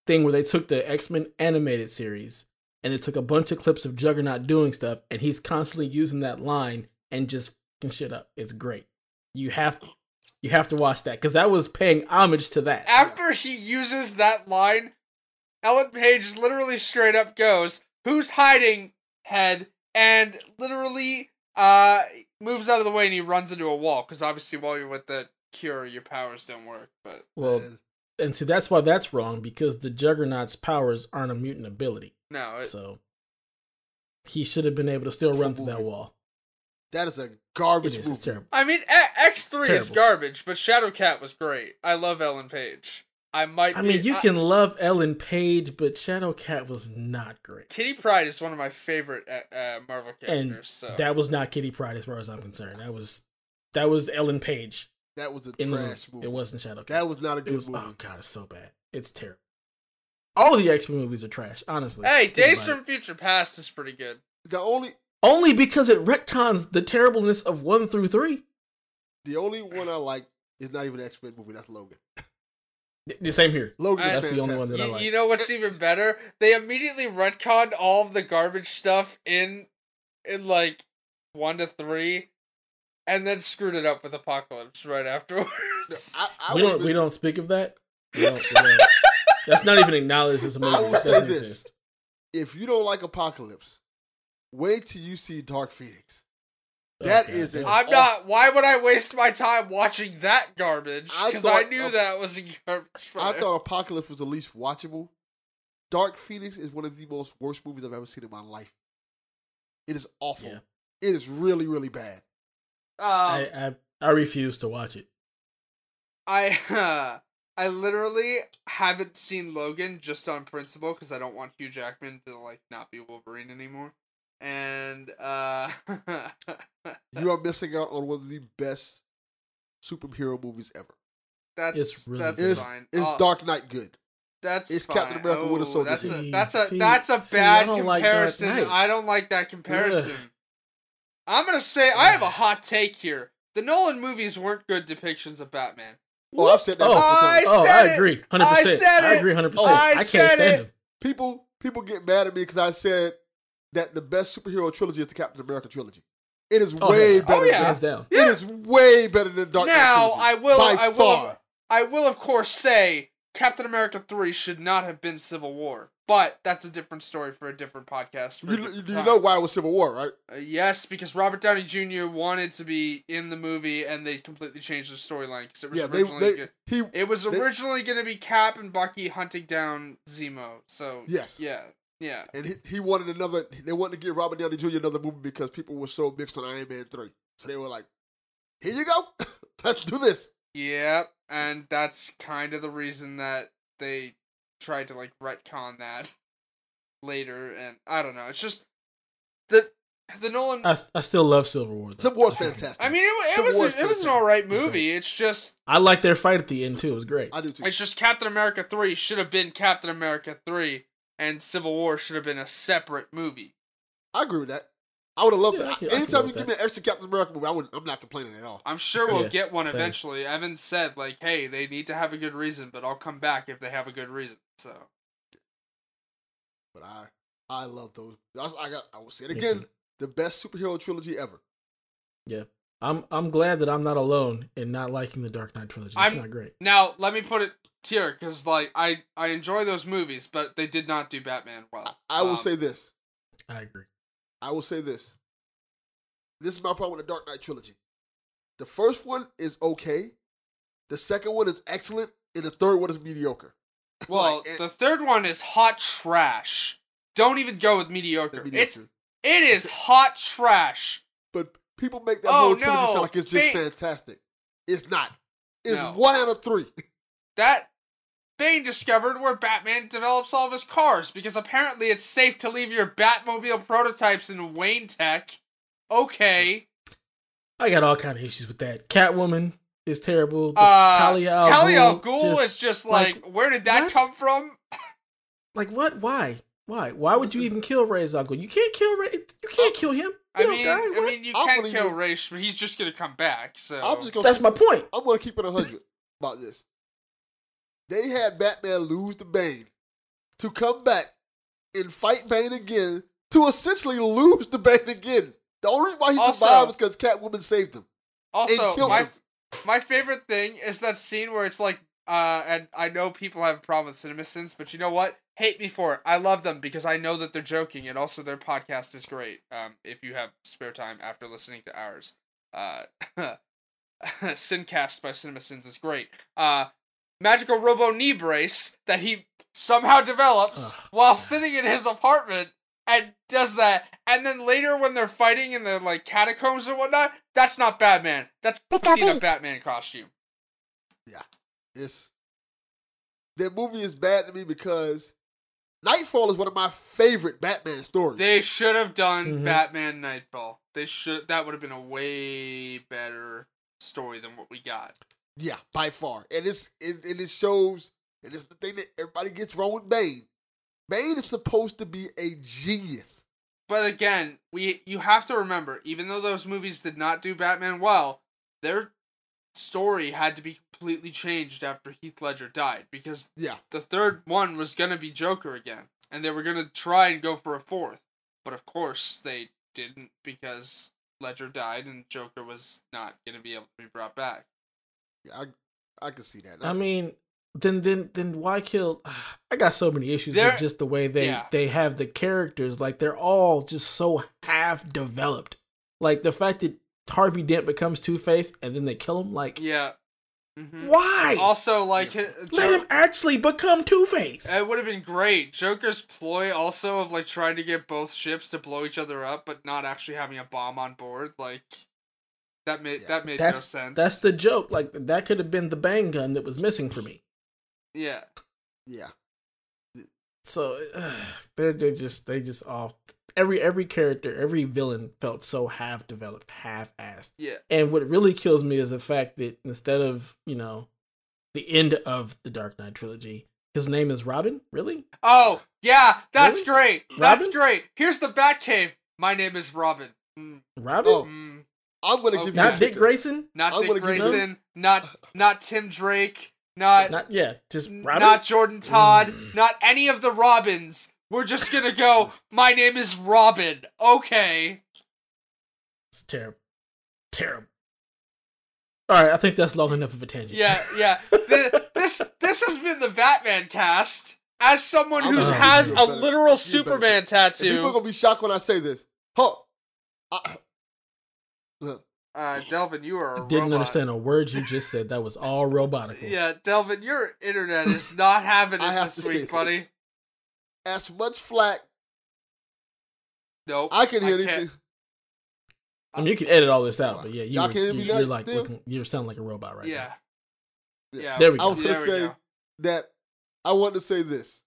thing where they took the X-Men animated series and they took a bunch of clips of Juggernaut doing stuff and he's constantly using that line and just fucking shit up. It's great. You have you have to watch that cuz that was paying homage to that. after he uses that line, Ellen Page literally straight up goes, "Who's hiding?" Head and literally uh moves out of the way and he runs into a wall because obviously while you're with the cure, your powers don't work. But Well, and see that's why that's wrong because the Juggernaut's powers aren't a mutant ability. no, it, So he should have been able to still run through that wall. that is a It garbage is. It's movie. terrible. I mean X three is garbage, but Shadowcat was great. I love Ellen Page. I might. I be- mean, you I- can love Ellen Page, but Shadow Cat was not great. Kitty Pryde is one of my favorite uh, uh, Marvel And characters. so that was not Kitty Pryde, as far as I'm concerned. That was that was Ellen Page That was a in the trash movie. movie. It wasn't Shadowcat. That was not a good was. movie. Oh god, it's so bad. It's terrible. All of the X Men movies are trash. Honestly. hey, Think Days about from Future Past is pretty good. The only only because it retcons the terribleness of one through three. the only one I like is not even an X Men movie. That's Logan. The- The same here. Logan is That's the only one fantastic. that I You, like. you know what's even better? They immediately retconned all of the garbage stuff in in like one to three, and then screwed it up with Apocalypse right afterwards. I, I we don't. be- We don't speak of that. We don't- we don't- That's not even acknowledged as a movie. I will say this. exist. If you don't like Apocalypse, wait till you see Dark Phoenix. That God, is an. I'm not. Why would I waste my time watching that garbage? I Because I, thought knew of- that was a garbage. I thought Apocalypse was the least watchable. Dark Phoenix is one of the most worst movies I've ever seen in my life. It is awful. Yeah. It is really, really bad. Um, I, I I refuse to watch it. I uh, I literally haven't seen Logan just on principle because I don't want Hugh Jackman to like not be Wolverine anymore. And uh You are missing out on one of the best superhero movies ever. that's It's really that's. It's, fine. it's Uh, Dark Knight good. That's it's fine. Captain America Winter Oh, Soldier That's good. a that's a See, that's a see, I bad don't like comparison. Knight. I don't like that comparison. I'm gonna say I have a hot take here. The Nolan movies weren't good depictions of Batman. Oh, I've said that Oh, multiple I times. Oh, said I it. agree, hundred I percent. said I it. agree, hundred percent. I I can't said stand it. him. People people get mad at me because I said that the best superhero trilogy is the Captain America trilogy. It is Oh, way yeah. better. Oh, yeah. than, Hands down. It is way better than Dark Knight now I will by I will far. I will of course say Captain America 3 should not have been Civil War. But that's a different story for a different podcast. for a You, different you, you know why it was Civil War, right? Uh, yes, because Robert Downey Jr. wanted to be in the movie and they completely changed the storyline because it was Yeah, they, originally they go- he it was they- originally going to be Cap and Bucky hunting down Zemo. So yes, yeah, yeah. and he, he wanted another. They wanted to give Robert Downey Jr. another movie because people were so mixed on Iron Man three. So they were like, "Here you go, let's do this." Yep, and that's kind of the reason that they tried to like retcon that later, and I don't know. It's just the the Nolan. I, I still love Civil War. Though. Civil War's fantastic. I mean, it, it was War's it was an fantastic. all right It's movie. It's just I like their fight at the end too. It was great. I do too. it's just Captain America three should have been Captain America three, and Civil War should have been a separate movie. I agree with that. I would have loved Yeah, that. can- I can Anytime go you with give me an extra Captain America movie, I would, I'm not complaining at all. I'm sure we'll Yeah, get one same. eventually. Evan said like, "Hey, they need to have a good reason, but I'll come back if they have a good reason." So But I, I love those. I, I got. I will say it again. The best superhero trilogy ever. I'm I'm glad that I'm not alone in not liking the Dark Knight trilogy. It's I'm- not great. now let me put it here, because like I I enjoy those movies, but they did not do Batman well. I, I will Um, say this. I agree. I will say this. This is my problem with the Dark Knight trilogy. The first one is okay. The second one is excellent, and the third one is mediocre. Well, Like, it- the third one is hot trash. Don't even go with mediocre. mediocre. It's it is hot trash. but people make that Oh, whole trilogy no. sound like it's just Ba- fantastic. It's not. It's No. one out of three. That Bane discovered where Batman develops all of his cars because apparently it's safe to leave your Batmobile prototypes in Wayne Tech. Okay. I got all kind of issues with that. Catwoman is terrible. The Uh, Talia al Talia al Ghul Ghul is just like, like, where did that what? come from? like what? Why? Why? Why would you even kill Ray's uncle? You can't kill Ray. You can't kill him. I mean, die, I mean, you I'm can gonna kill even- Ra's, but he's just gonna come back. So I'm just gonna. that's my point. I'm gonna keep it hundred about this. They had Batman lose to Bane to come back and fight Bane again to essentially lose to Bane again. The only reason why he Also- survived is because Catwoman saved him. Also, killed my him. my favorite thing is that scene where it's like, uh, and I know people have a problem with CinemaSins, but you know what? Hate me for it. I love them because I know that they're joking, and also their podcast is great. Um, if you have spare time after listening to ours, uh, Sincast by CinemaSins is great. Uh, magical robo knee brace that he somehow develops Ugh. while sitting in his apartment and does that. And then later when they're fighting in the like catacombs and whatnot, that's not Batman. That's in a Batman costume. It's that movie is bad to me because Nightfall is one of my favorite Batman stories. They should have done Mhm. Batman Nightfall. They should that would have been a way better story than what we got. yeah, by far, and it's it, and it shows, and it's the thing that everybody gets wrong with Bane. Bane is supposed to be a genius. But again, we you have to remember, even though those movies did not do Batman well, their story had to be completely changed after Heath Ledger died because Yeah, the third one was gonna be Joker again, and they were gonna try and go for a fourth, but of course they didn't because Ledger died and Joker was not gonna be able to be brought back. yeah, I I can see that. I mean, then then then why kill? I got so many issues There- with just the way they yeah. they have the characters. Like they're all just so half developed. Like the fact that Harvey Dent becomes Two Face and then they kill him. Like Yeah. hmm why? Also, like Yeah. hi- Let Jo- him actually become Two Face. It would have been great. Joker's ploy also of like trying to get both ships to blow each other up, but not actually having a bomb on board. Like that made Yeah. that made That's no sense. that's the joke. Like that could have been the bang gun that was missing for me. yeah. yeah, So they're they just they just off. Every every character, every villain felt so half developed, half assed. Yeah. And what really kills me is the fact that instead of, you know, the end of the Dark Knight trilogy, his name is Robin? Really? Oh yeah, that's Really? great. That's Robin? great. Here's the Batcave. My name is Robin. Mm, Robin? Oh, mm. I'm gonna Oh, give you Not a Dick kicker. Grayson? Not I'm Dick gonna give you- Grayson. Not not Tim Drake. Not Not yeah, just Robin. not Jason Todd. Mm. Not any of the Robins. We're just gonna go. My name is Robin. Okay. It's terrible. Terrible. All right, I think that's long enough of a tangent. Yeah, yeah. Th- this this has been the Batman cast. As someone who has a better- literal you better- Superman And people are gonna be shocked when I say this. Huh? I, look, uh, Delvin, you are a I didn't robot. understand a word you just said. That was all robotic. Yeah, Delvin, your internet is not having it I have this to say week, this. Buddy. as much flack Nope. I can hear can't- anything. I mean, you can edit all this out, but yeah, you Y'all were, can't hear you, me you're like like them? looking, you sound like a robot right Yeah. Yeah. Yeah. There we I go. was gonna say go. that I want to say this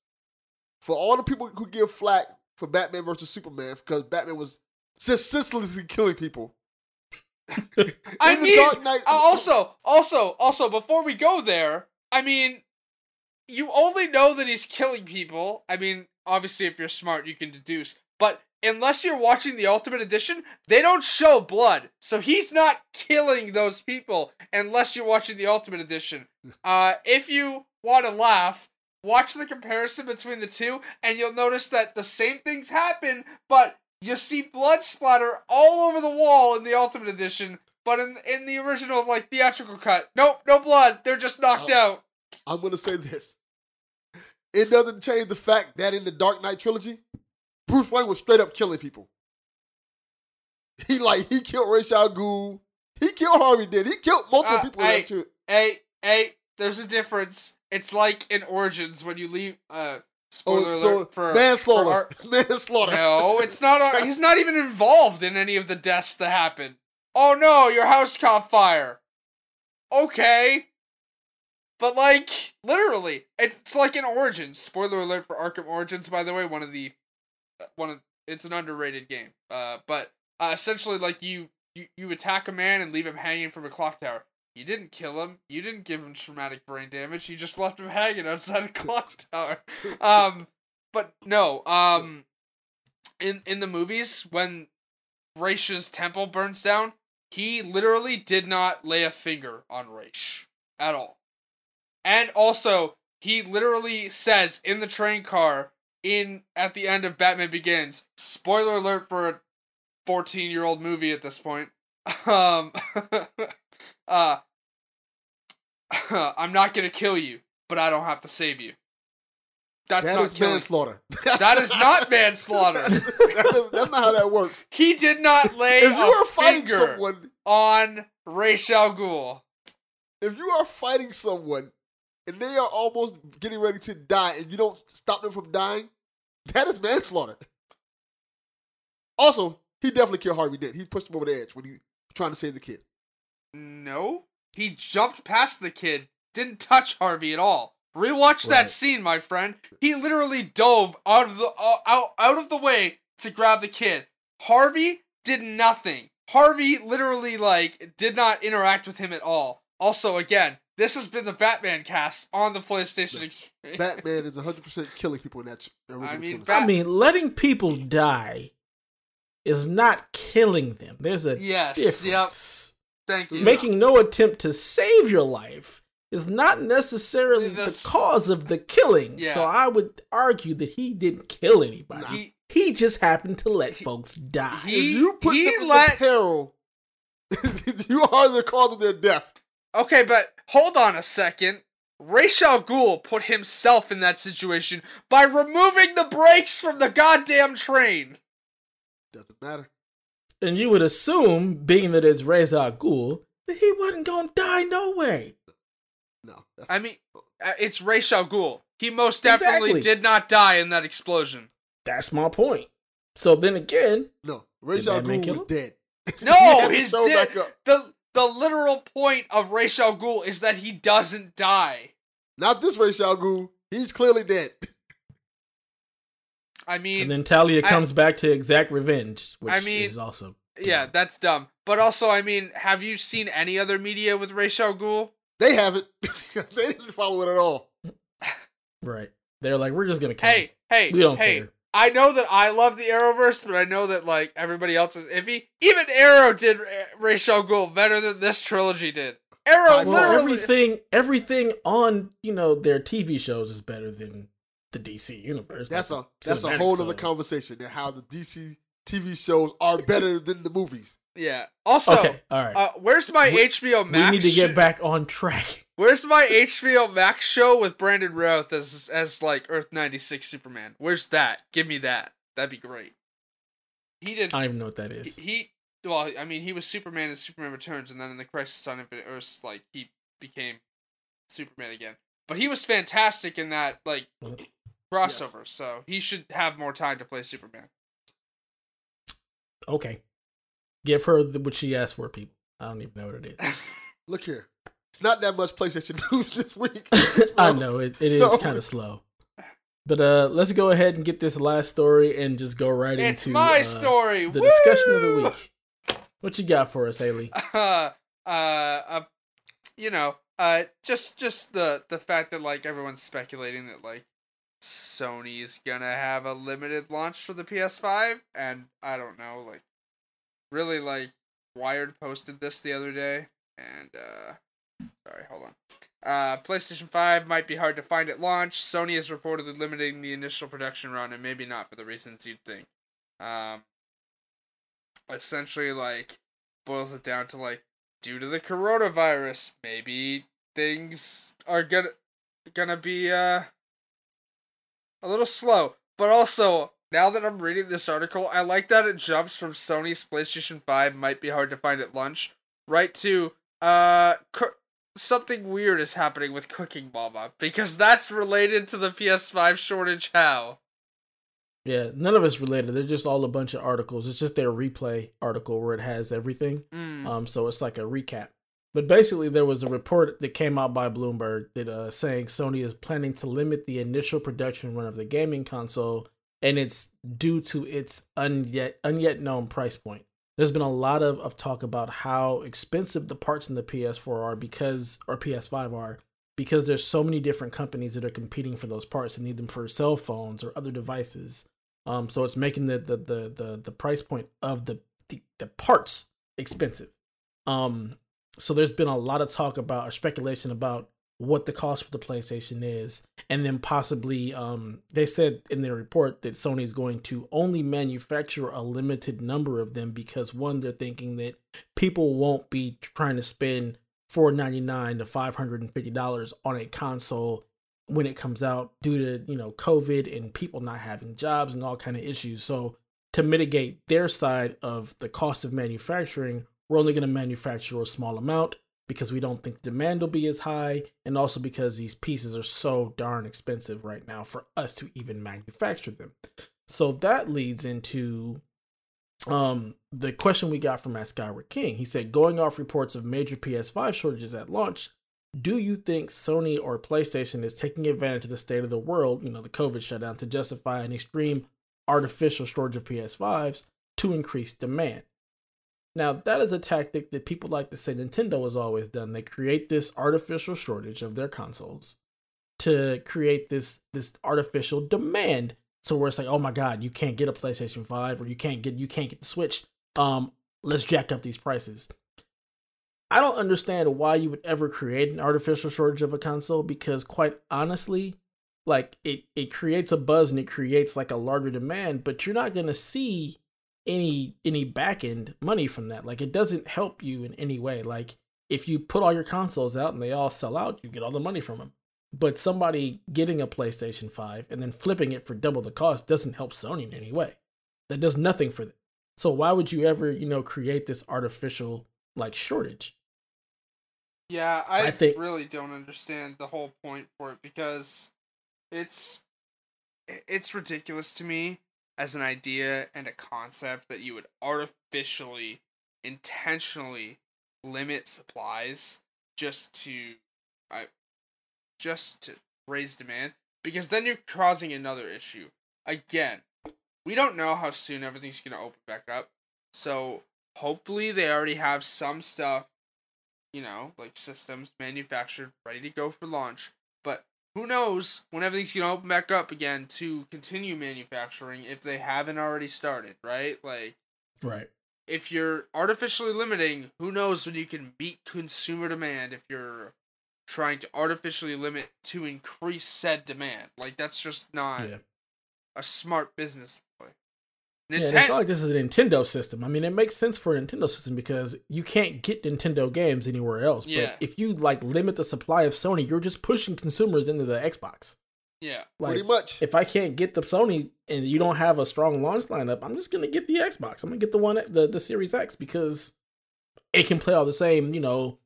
for all the people who give flack for Batman versus Superman because Batman was just senselessly killing people. I In the mean, Dark Knight- also, also, also, before we go there, I mean, you only know that he's killing people. I mean, obviously, if you're smart, you can deduce. But unless you're watching the Ultimate Edition, they don't show blood, so he's not killing those people unless you're watching the Ultimate Edition. Uh, if you want to laugh, watch the comparison between the two, and you'll notice that the same things happen, but you see blood splatter all over the wall in the Ultimate Edition. But in in the original, like theatrical cut, nope, no blood. They're just knocked Oh. out. I'm gonna say this. It doesn't change the fact that in the Dark Knight trilogy, Bruce Wayne was straight up killing people. He like he killed Ra's al Ghul. He killed Harvey Dent. He killed multiple Uh, people in hey. that too. Hey, hey, there's a difference. It's like in Origins when you leave. Uh, spoiler Oh, so alert for manslaughter. for manslaughter. No, it's not. He's not even involved in any of the deaths that happened. Oh no, your house caught fire. Okay. But like, literally, it's like in Origins. Spoiler alert for Arkham Origins, by the way. One of the, uh, one of it's an underrated game. Uh, but uh, essentially, like you, you you attack a man and leave him hanging from a clock tower. You didn't kill him. You didn't give him traumatic brain damage. You just left him hanging outside a clock tower. Um, but no. Um, in in the movies when Raish's temple burns down, he literally did not lay a finger on Ra's at all. And also, he literally says in the train car in at the end of Batman Begins, spoiler alert for a 14-year-old movie at this point. Um uh I'm not going to kill you, but I don't have to save you. That's That not is killing. manslaughter. That is not manslaughter. that is, that's not how that works. He did not lay If you a are fighting finger someone, on Ra's al Ghul. if you are fighting someone and they are almost getting ready to die and you don't stop them from dying, that is manslaughter. Also, he definitely killed Harvey Dent. He pushed him over the edge when he was trying to save the kid. No, he jumped past the kid, didn't touch Harvey at all. Rewatch that scene, my friend. He literally dove out of the uh, out out of the way to grab the kid. Harvey did nothing. Harvey literally like did not interact with him at all. Also, again, this has been the Batman cast on the PlayStation Experience. Batman is 100% killing people in that original I mean. Bat- I mean, letting people die is not killing them. There's a Yes, yep. difference. Thank you. Making no attempt to save your life is not necessarily That's- the cause of the killing. Yeah. So I would argue that he didn't kill anybody. he He just happened to let He- folks die. he- if you put he them in let- the peril, you are the cause of their death. Okay, but hold on a second. Ra's al Ghul put himself in that situation by removing the brakes from the goddamn train. Doesn't matter. and you would assume, being that it's Ra's al Ghul, that he wasn't gonna die no way. No. That's, I mean, uh, it's Ra's al Ghul. He most definitely Exactly. did not die in that explosion. That's my point. So then again, no. Ra's Did al Batman Ghul was dead. No, He had he's dead. back up. The the literal point of Ra's al Ghul is that he doesn't die. Not this Ra's al Ghul. He's clearly dead. I mean, and then Talia I- comes back to exact revenge, which I mean, is awesome. yeah, that's dumb. But also, I mean, have you seen any other media with Ra's al Ghul? They haven't. they didn't follow it at all. right. They're like, we're just gonna kill him. Hey, hey, We don't hey. care. I know that I love the Arrowverse, but I know that like everybody else is iffy. Even Arrow did Ra's al better than this trilogy did. Arrow Well, Well, literally. everything, everything on you know their TV shows is better than the DC universe. That's Like a that's a whole other conversation. And how the DC TV shows are better than the movies. Yeah. Also, okay, all right. uh, where's my We- HBO Max? we need to sh- get back on track. Where's my HBO Max show with Brandon Routh as as like Earth ninety six Superman? Where's that? Give me that. That'd be great. He did. I don't even know what that is. he, he well, I mean, he was Superman in Superman Returns, and then in the Crisis on Infinite Earths, like he became Superman again. But he was fantastic in that like crossover, so he should have more time to play Superman. Okay, give her the, what she asked for. People, I don't even know what it is. Look here. It's not that much PlayStation news this week. I know it, it is so- kind of slow. But uh, let's go ahead and get this last story and just go right It's into my uh, story. the discussion of the week. What you got for us, Haley? uh, uh, uh, you know, uh, just just the the fact that like everyone's speculating that like Sony's gonna have a limited launch for the PS5, and I don't know, like, really like Wired posted this the other day, and uh, sorry, hold on. Uh, PlayStation 5 might be hard to find at launch. Sony is reportedly limiting the initial production run, and maybe not for the reasons you'd think. Um, essentially, like, boils it down to like, due to the coronavirus, maybe things are gonna gonna be uh a little slow. But also, now that I'm reading this article, I like that it jumps from Sony's PlayStation 5 might be hard to find at lunch right to uh co- something weird is happening with Cooking Mama because that's related to the PS5 shortage how. Yeah, none of it's related. They're just all a bunch of articles. It's just their replay article where it has everything. Mm. Um, so it's like a recap. But basically, there was a report that came out by Bloomberg that uh, saying Sony is planning to limit the initial production run of the gaming console, and it's due to its unyet unyet known price point. There's been a lot of, of talk about how expensive the parts in the PS4 are because or PS5 are because there's so many different companies that are competing for those parts and need them for cell phones or other devices. Um, so it's making the the the the, the price point of the, the the parts expensive. Um, so there's been a lot of talk about or speculation about what the cost for the PlayStation is, and then possibly um they said in their report that Sony is going to only manufacture a limited number of them because one they're thinking that people won't be trying to spend four ninety nine to five hundred and fifty dollars on a console when it comes out due to you know COVID and people not having jobs and all kind of issues. So to mitigate their side of the cost of manufacturing, we're only going to manufacture a small amount because we don't think demand will be as high, and also because these pieces are so darn expensive right now for us to even manufacture them. So that leads into um the question we got from Skyward King. He said, going off reports of major PS5 shortages at launch, do you think Sony or PlayStation is taking advantage of the state of the world, you know, the COVID shutdown, to justify an extreme artificial shortage of PS5s to increase demand? Now, that is a tactic that people like to say Nintendo has always done. They create this artificial shortage of their consoles to create this this artificial demand. So where it's like, oh my god, you can't get a PlayStation 5 or you can't get you can't get the Switch. Um, let's jack up these prices. I don't understand why you would ever create an artificial shortage of a console because quite honestly, like it it creates a buzz and it creates like a larger demand, but you're not gonna see any any back end money from that. Like it doesn't help you in any way. Like if you put all your consoles out and they all sell out, you get all the money from them. But somebody getting a PlayStation 5 and then flipping it for double the cost doesn't help Sony in any way. That does nothing for them. So why would you ever, you know, create this artificial like shortage? Yeah, I, I think- really don't understand the whole point for it because it's it's ridiculous to me as an idea and a concept that you would artificially intentionally limit supplies just to I just to raise demand because then you're causing another issue. Again, we don't know how soon everything's to open back up. So, hopefully they already have some stuff you know, like systems manufactured, ready to go for launch. But who knows when everything's gonna open back up again to continue manufacturing if they haven't already started, right? Like, Right. if you're artificially limiting, who knows when you can meet consumer demand if you're trying to artificially limit to increase said demand. Like, that's just not Yeah. a smart business play. Yeah, it's not like this is a Nintendo system. I mean, it makes sense for a Nintendo system because you can't get Nintendo games anywhere else. Yeah. But if you like limit the supply of Sony, you're just pushing consumers into the Xbox. yeah. Like, Pretty much. if I can't get the Sony and you don't have a strong launch lineup, I'm just gonna get the Xbox. I'm gonna get the one the the Series X because it can play all the same, you know,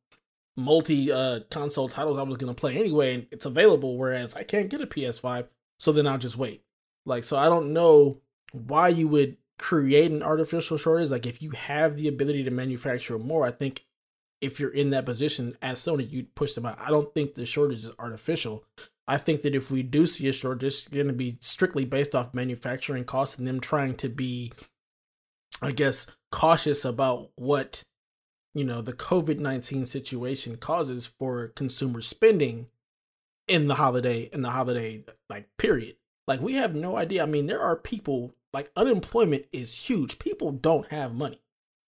multi uh console titles I was gonna play anyway, and it's available. Whereas I can't get a PS5, so then I'll just wait. Like, so I don't know why you would create an artificial shortage. Like, if you have the ability to manufacture more, I think if you're in that position as Sony, you'd push them out. I don't think the shortage is artificial. I think that if we do see a shortage, it's going to be strictly based off manufacturing costs and them trying to be, I guess, cautious about what, you know, the COVID 19 situation causes for consumer spending in the holiday, in the holiday, like, period. Like, we have no idea. I mean, there are people, like, unemployment is huge. People don't have money.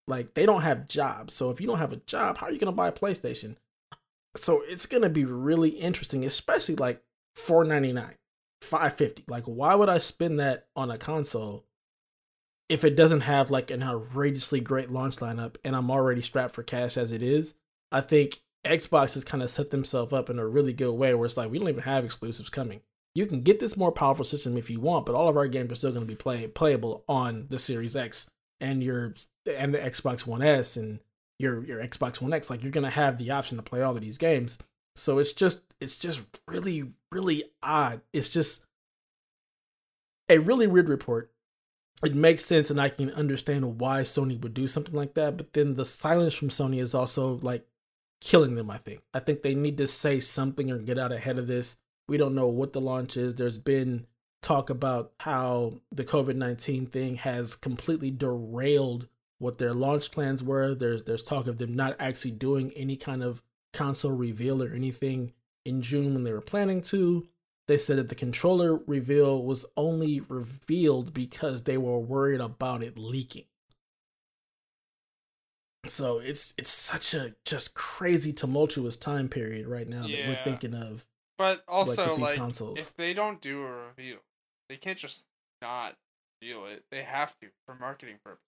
Like, they don't have jobs. So if you don't have a job, how are you going to buy a PlayStation? So it's gonna be really interesting, especially like four ninety nine, five fifty. Like, why would I spend that on a console if it doesn't have like an outrageously great launch lineup and I'm already strapped for cash as it is? I think Xbox has kind of set themselves up in a really good way where it's like we don't even have exclusives coming. You can get this more powerful system if you want, but all of our games are still going to be play playable on the Series X and your and the Xbox One S and your your Xbox One X. Like you're gonna have the option to play all of these games. So it's just it's just really really odd. It's just a really weird report. It makes sense and I can understand why Sony would do something like that, but then the silence from Sony is also like killing them, I think. I think they need to say something or get out ahead of this. We don't know what the launch is. There's been talk about how the COVID 19 thing has completely derailed what their launch plans were. There's there's talk of them not actually doing any kind of console reveal or anything in June when they were planning to. They said that the controller reveal was only revealed because they were worried about it leaking. So it's it's such a just crazy tumultuous time period right now Yeah. that we're thinking of. But also, these like, consoles. if they don't do a review, they can't just not reveal it. They have to for marketing purposes.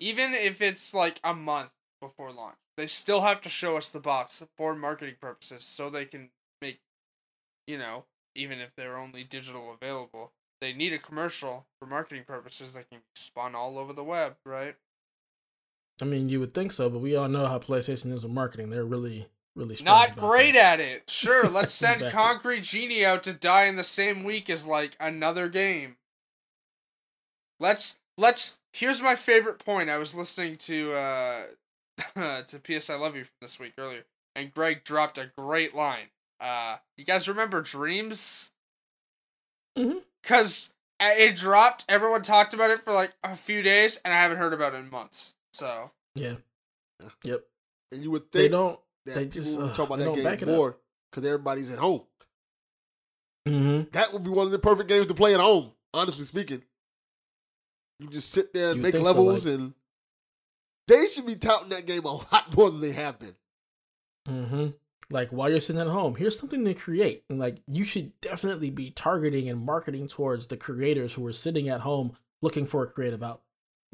Even if it's like a month before launch, they still have to show us the box for marketing purposes so they can make, you know, even if they're only digital available, they need a commercial for marketing purposes that can spawn all over the web, right? I mean, you would think so, but we all know how PlayStation is with marketing. They're really, really Not great that. at it. Sure, let's send Exactly. Concrete Genie out to die in the same week as like another game. Let's let's here's my favorite point. I was listening to uh to PS I Love You from this week earlier, and Greg dropped a great line. Uh you guys remember Dreams? Mhm. Cause it dropped, everyone talked about it for like a few days, and I haven't heard about it in months. So Yeah. Yeah. Yep. And you would think They don't. That they people just, uh, talk about that game more because everybody's at home. Mm-hmm. That would be one of the perfect games to play at home. Honestly speaking, you just sit there and You make think so, levels, like- and they should be touting that game a lot more than they have been. Mm-hmm. Like while you're sitting at home, here's something to create, and like you should definitely be targeting and marketing towards the creators who are sitting at home looking for a creative outlet.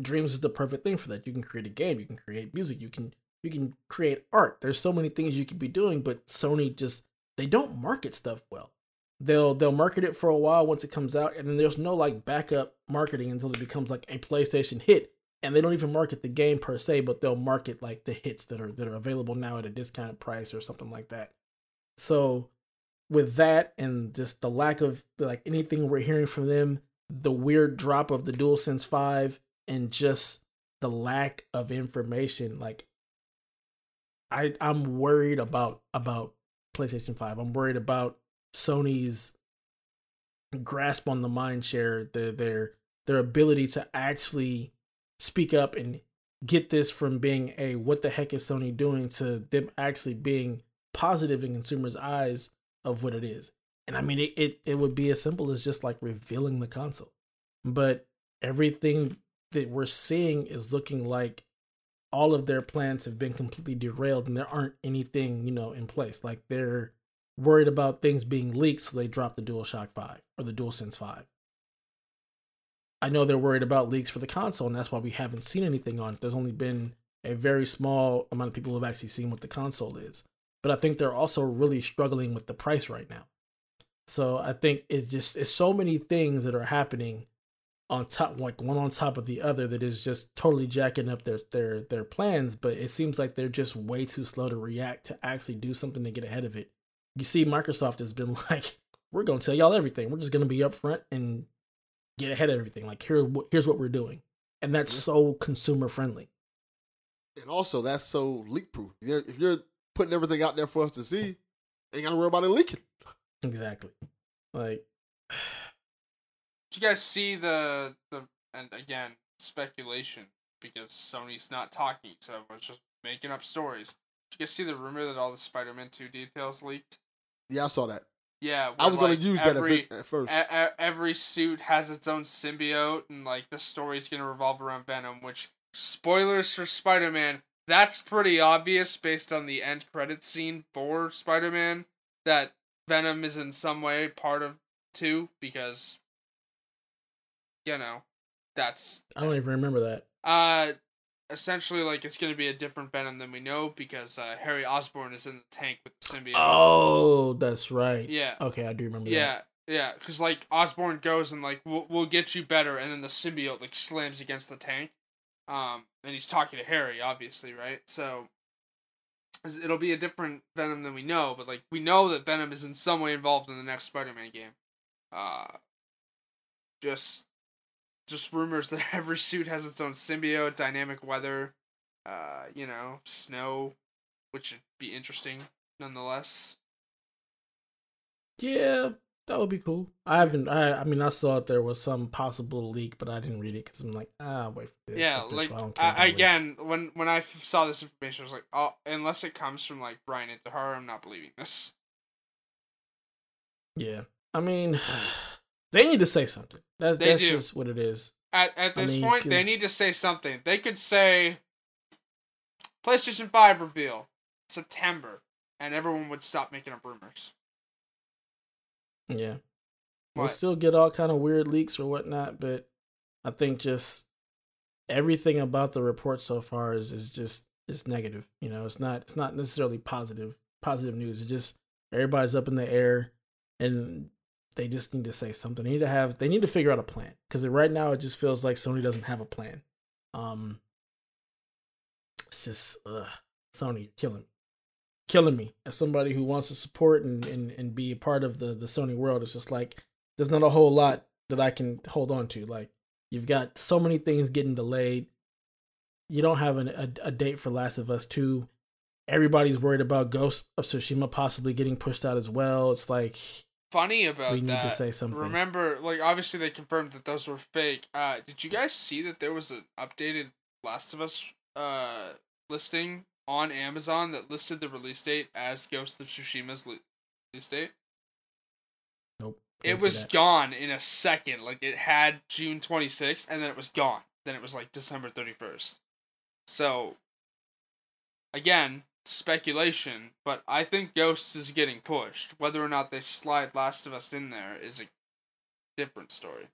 Dreams is the perfect thing for that. You can create a game, you can create music, you can you can create art. There's so many things you could be doing, but Sony just they don't market stuff well. They'll they'll market it for a while once it comes out, and then there's no like backup marketing until it becomes like a PlayStation hit. And they don't even market the game per se, but they'll market like the hits that are that are available now at a discounted price or something like that. So with that and just the lack of like anything we're hearing from them, the weird drop of the DualSense 5 and just the lack of information, like I I'm worried about about PlayStation 5. I'm worried about Sony's grasp on the mind share, their their their ability to actually speak up and get this from being a what the heck is Sony doing to them actually being positive in consumers' eyes of what it is. And I mean it, it it would be as simple as just like revealing the console. But everything that we're seeing is looking like all of their plans have been completely derailed and there aren't anything, you know, in place. Like they're worried about things being leaked, so they dropped the DualShock 5 or the DualSense 5. I know they're worried about leaks for the console, and that's why we haven't seen anything on it. There's only been a very small amount of people who have actually seen what the console is. But I think they're also really struggling with the price right now. So I think it's just it's so many things that are happening on top like one on top of the other that is just totally jacking up their their their plans, but it seems like they're just way too slow to react to actually do something to get ahead of it. You see Microsoft has been like, we're going to tell y'all everything. We're just going to be upfront and get ahead of everything. Like here here's what we're doing. And that's Yeah. so consumer friendly. And also, that's so leak proof. If you're putting everything out there for us to see, ain't gotta worry about it leaking. Exactly. Like, Did you guys see the the and again speculation because Sony's not talking, so I was just making up stories. Did you guys see the rumor that all the Spider-Man Two details leaked? Yeah, I saw that. Yeah, I was where, gonna use that every, at, at first. e- e- every suit has its own symbiote, and like the story's gonna revolve around Venom. Which spoilers for Spider Man. That's pretty obvious based on the end credit scene for Spider Man that Venom is in some way part of two because you know that's I don't even remember that. uh essentially like it's gonna be a different Venom than we know because uh, Harry Osborn is in the tank with the symbiote. Oh, that's right. yeah. Okay, I do remember that. Yeah, yeah, because like Osborn goes and like we'll we'll get you better, and then the symbiote like slams against the tank, um, and he's talking to Harry, obviously, right? So it'll be a different Venom than we know, but like we know that Venom is in some way involved in the next Spider-Man game. Uh, just just rumors that every suit has its own symbiote, dynamic weather, uh, you know, snow, which would be interesting nonetheless. Yeah, that would be cool. I haven't. I. I mean, I saw there was some possible leak, but I didn't read it because I'm like, ah, wait. Yeah, like I don't I, leaks. again, when when I saw this information, I was like, oh, unless it comes from like Brian Intihar, I'm not believing this. Yeah, I mean, they need to say something. That, They that's do. just what it is. At at I this mean, point, they need to say something. They could say PlayStation Five reveal September, and everyone would stop making up rumors. Yeah, we'll still get all kind of weird leaks or whatnot, but I think just everything about the report so far is is just it's negative. You know, it's not it's not necessarily positive positive news. It's just everybody's up in the air, and they just need to say something. They need to have they need to figure out a plan because right now it just feels like Sony doesn't have a plan. Um, it's just ugh, Sony killing killing me as somebody who wants to support and and, and be a part of the the Sony world. It's just like there's not a whole lot that I can hold on to. Like you've got so many things getting delayed. You don't have an, a a date for Last of Us two. Everybody's worried about Ghost of Tsushima possibly getting pushed out as well. It's like Funny about we need that. to say something. Remember, like obviously they confirmed that those were fake. Uh, did you guys see that there was an updated Last of Us uh listing on Amazon that listed the release date as Ghost of Tsushima's release date? Nope. It was gone in a second. Like it had June 26th and then it was gone. Then it was like December 31st. So again, speculation, but I think Ghosts is getting pushed. Whether or not they slide Last of Us in there is a different story.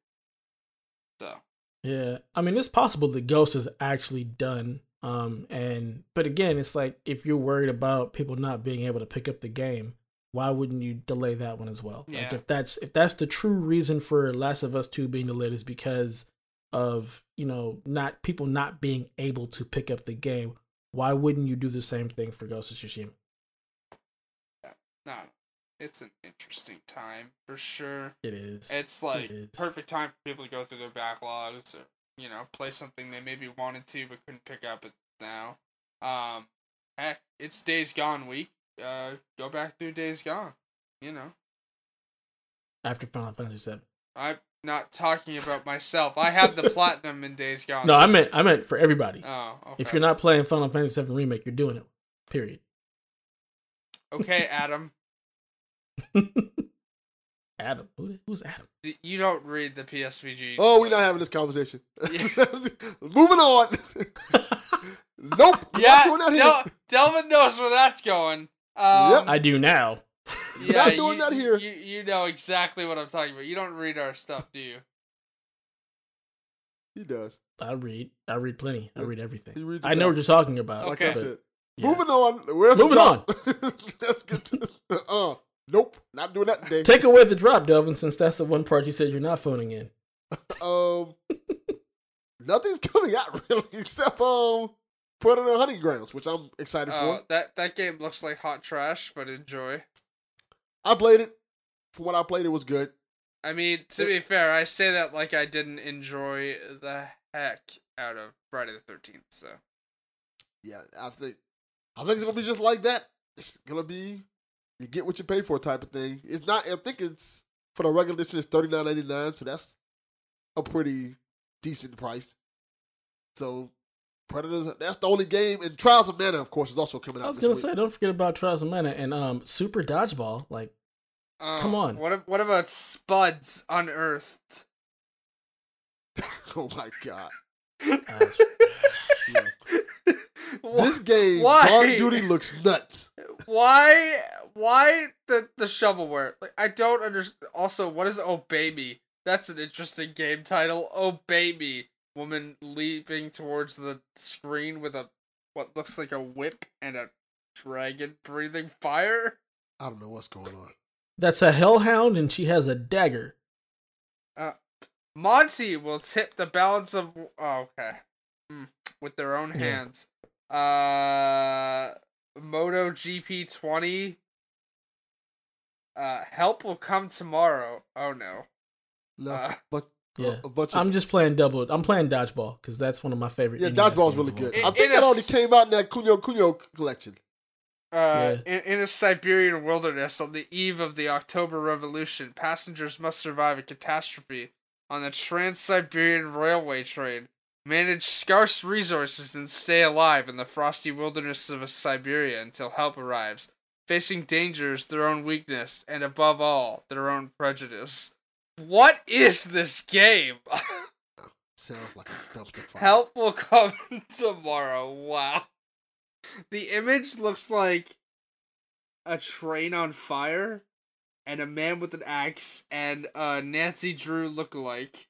So, Yeah, I mean it's possible that Ghost is actually done. Um, and but again, it's like if you're worried about people not being able to pick up the game, why wouldn't you delay that one as well? Like Yeah. if that's if that's the true reason for Last of Us Two being delayed is because of you know not people not being able to pick up the game. Why wouldn't you do the same thing for Ghost of Tsushima? no, it's an interesting time for sure. It is. It's like is. perfect time for people to go through their backlogs or you know play something they maybe wanted to but couldn't pick up it now. Um, heck, it's Days Gone week. Uh, go back through Days Gone. You know, after Final Fantasy VII. I'm not talking about myself. I have the platinum in Days Gone. No, I meant I meant for everybody. Oh, okay. If you're not playing Final Fantasy VII remake, you're doing it. Period. okay, Adam, Adam, who, who's Adam? you don't read the PSVG. Oh, we're not having this conversation. Yeah. Moving on. nope. Yeah, not doing that here. Del- Delvin knows where that's going. Um, Yep. I do now. Yeah, Not doing you, that here. You, you know exactly what I'm talking about. You don't read our stuff, do you? He does. I read. I read plenty. I read He everything. reads I know down. what you're talking about. Okay. I but- said. yeah. Moving on. Where's Moving the drop? Let's get to, uh, nope. Not doing that today. Take away the drop, Delvin, since that's the one part you said you're not phoning in. um, nothing's coming out really except um, put it on Hunting Grounds, which I'm excited Oh, for. that that game looks like hot trash, but enjoy. I played it. From what I played, it was good. I mean, to It- be fair, I say that like I didn't enjoy the heck out of Friday the Thirteenth. So Yeah, I think I think it's gonna be just like that. It's gonna be You get what you pay for, type of thing. It's not. I think it's for the regular edition. It's thirty nine ninety nine, so that's a pretty decent price. So Predators. That's the only game. And Trials of Mana, of course, is also coming out. I was gonna week. say, don't forget about Trials of Mana and um Super Dodgeball. Like, Oh, Come on. What what about Spuds Unearthed? oh my god, this game, Why? Guard Duty looks nuts. why why the the shovelware? Like I don't understand. Also, what is Obey Me? That's an interesting game title. Obey Me. Woman leaping towards the screen with a what looks like a whip and a dragon breathing fire. I don't know what's going on. that's a Hellhound, and she has a dagger. Monty will tip the balance of oh, okay Mm, with their own Yeah. hands. Uh, Moto GP twenty. Uh, help will come tomorrow. Oh no. No, Uh, but Yeah. a bunch of I'm just playing double. I'm playing dodgeball because that's one of my favorite. yeah. NES Dodgeball's games really good. time. I think that a already came out in that Kunio Kunio collection. Uh, in, in a Siberian wilderness on the eve of the October Revolution, passengers must survive a catastrophe on the Trans Siberian Railway train, manage scarce resources, and stay alive in the frosty wilderness of Siberia until help arrives, facing dangers, their own weakness, and above all, their own prejudice. What is this game? Sounds like a. Help will come tomorrow. Wow. The image looks like a train on fire and a man with an axe and a Nancy Drew lookalike.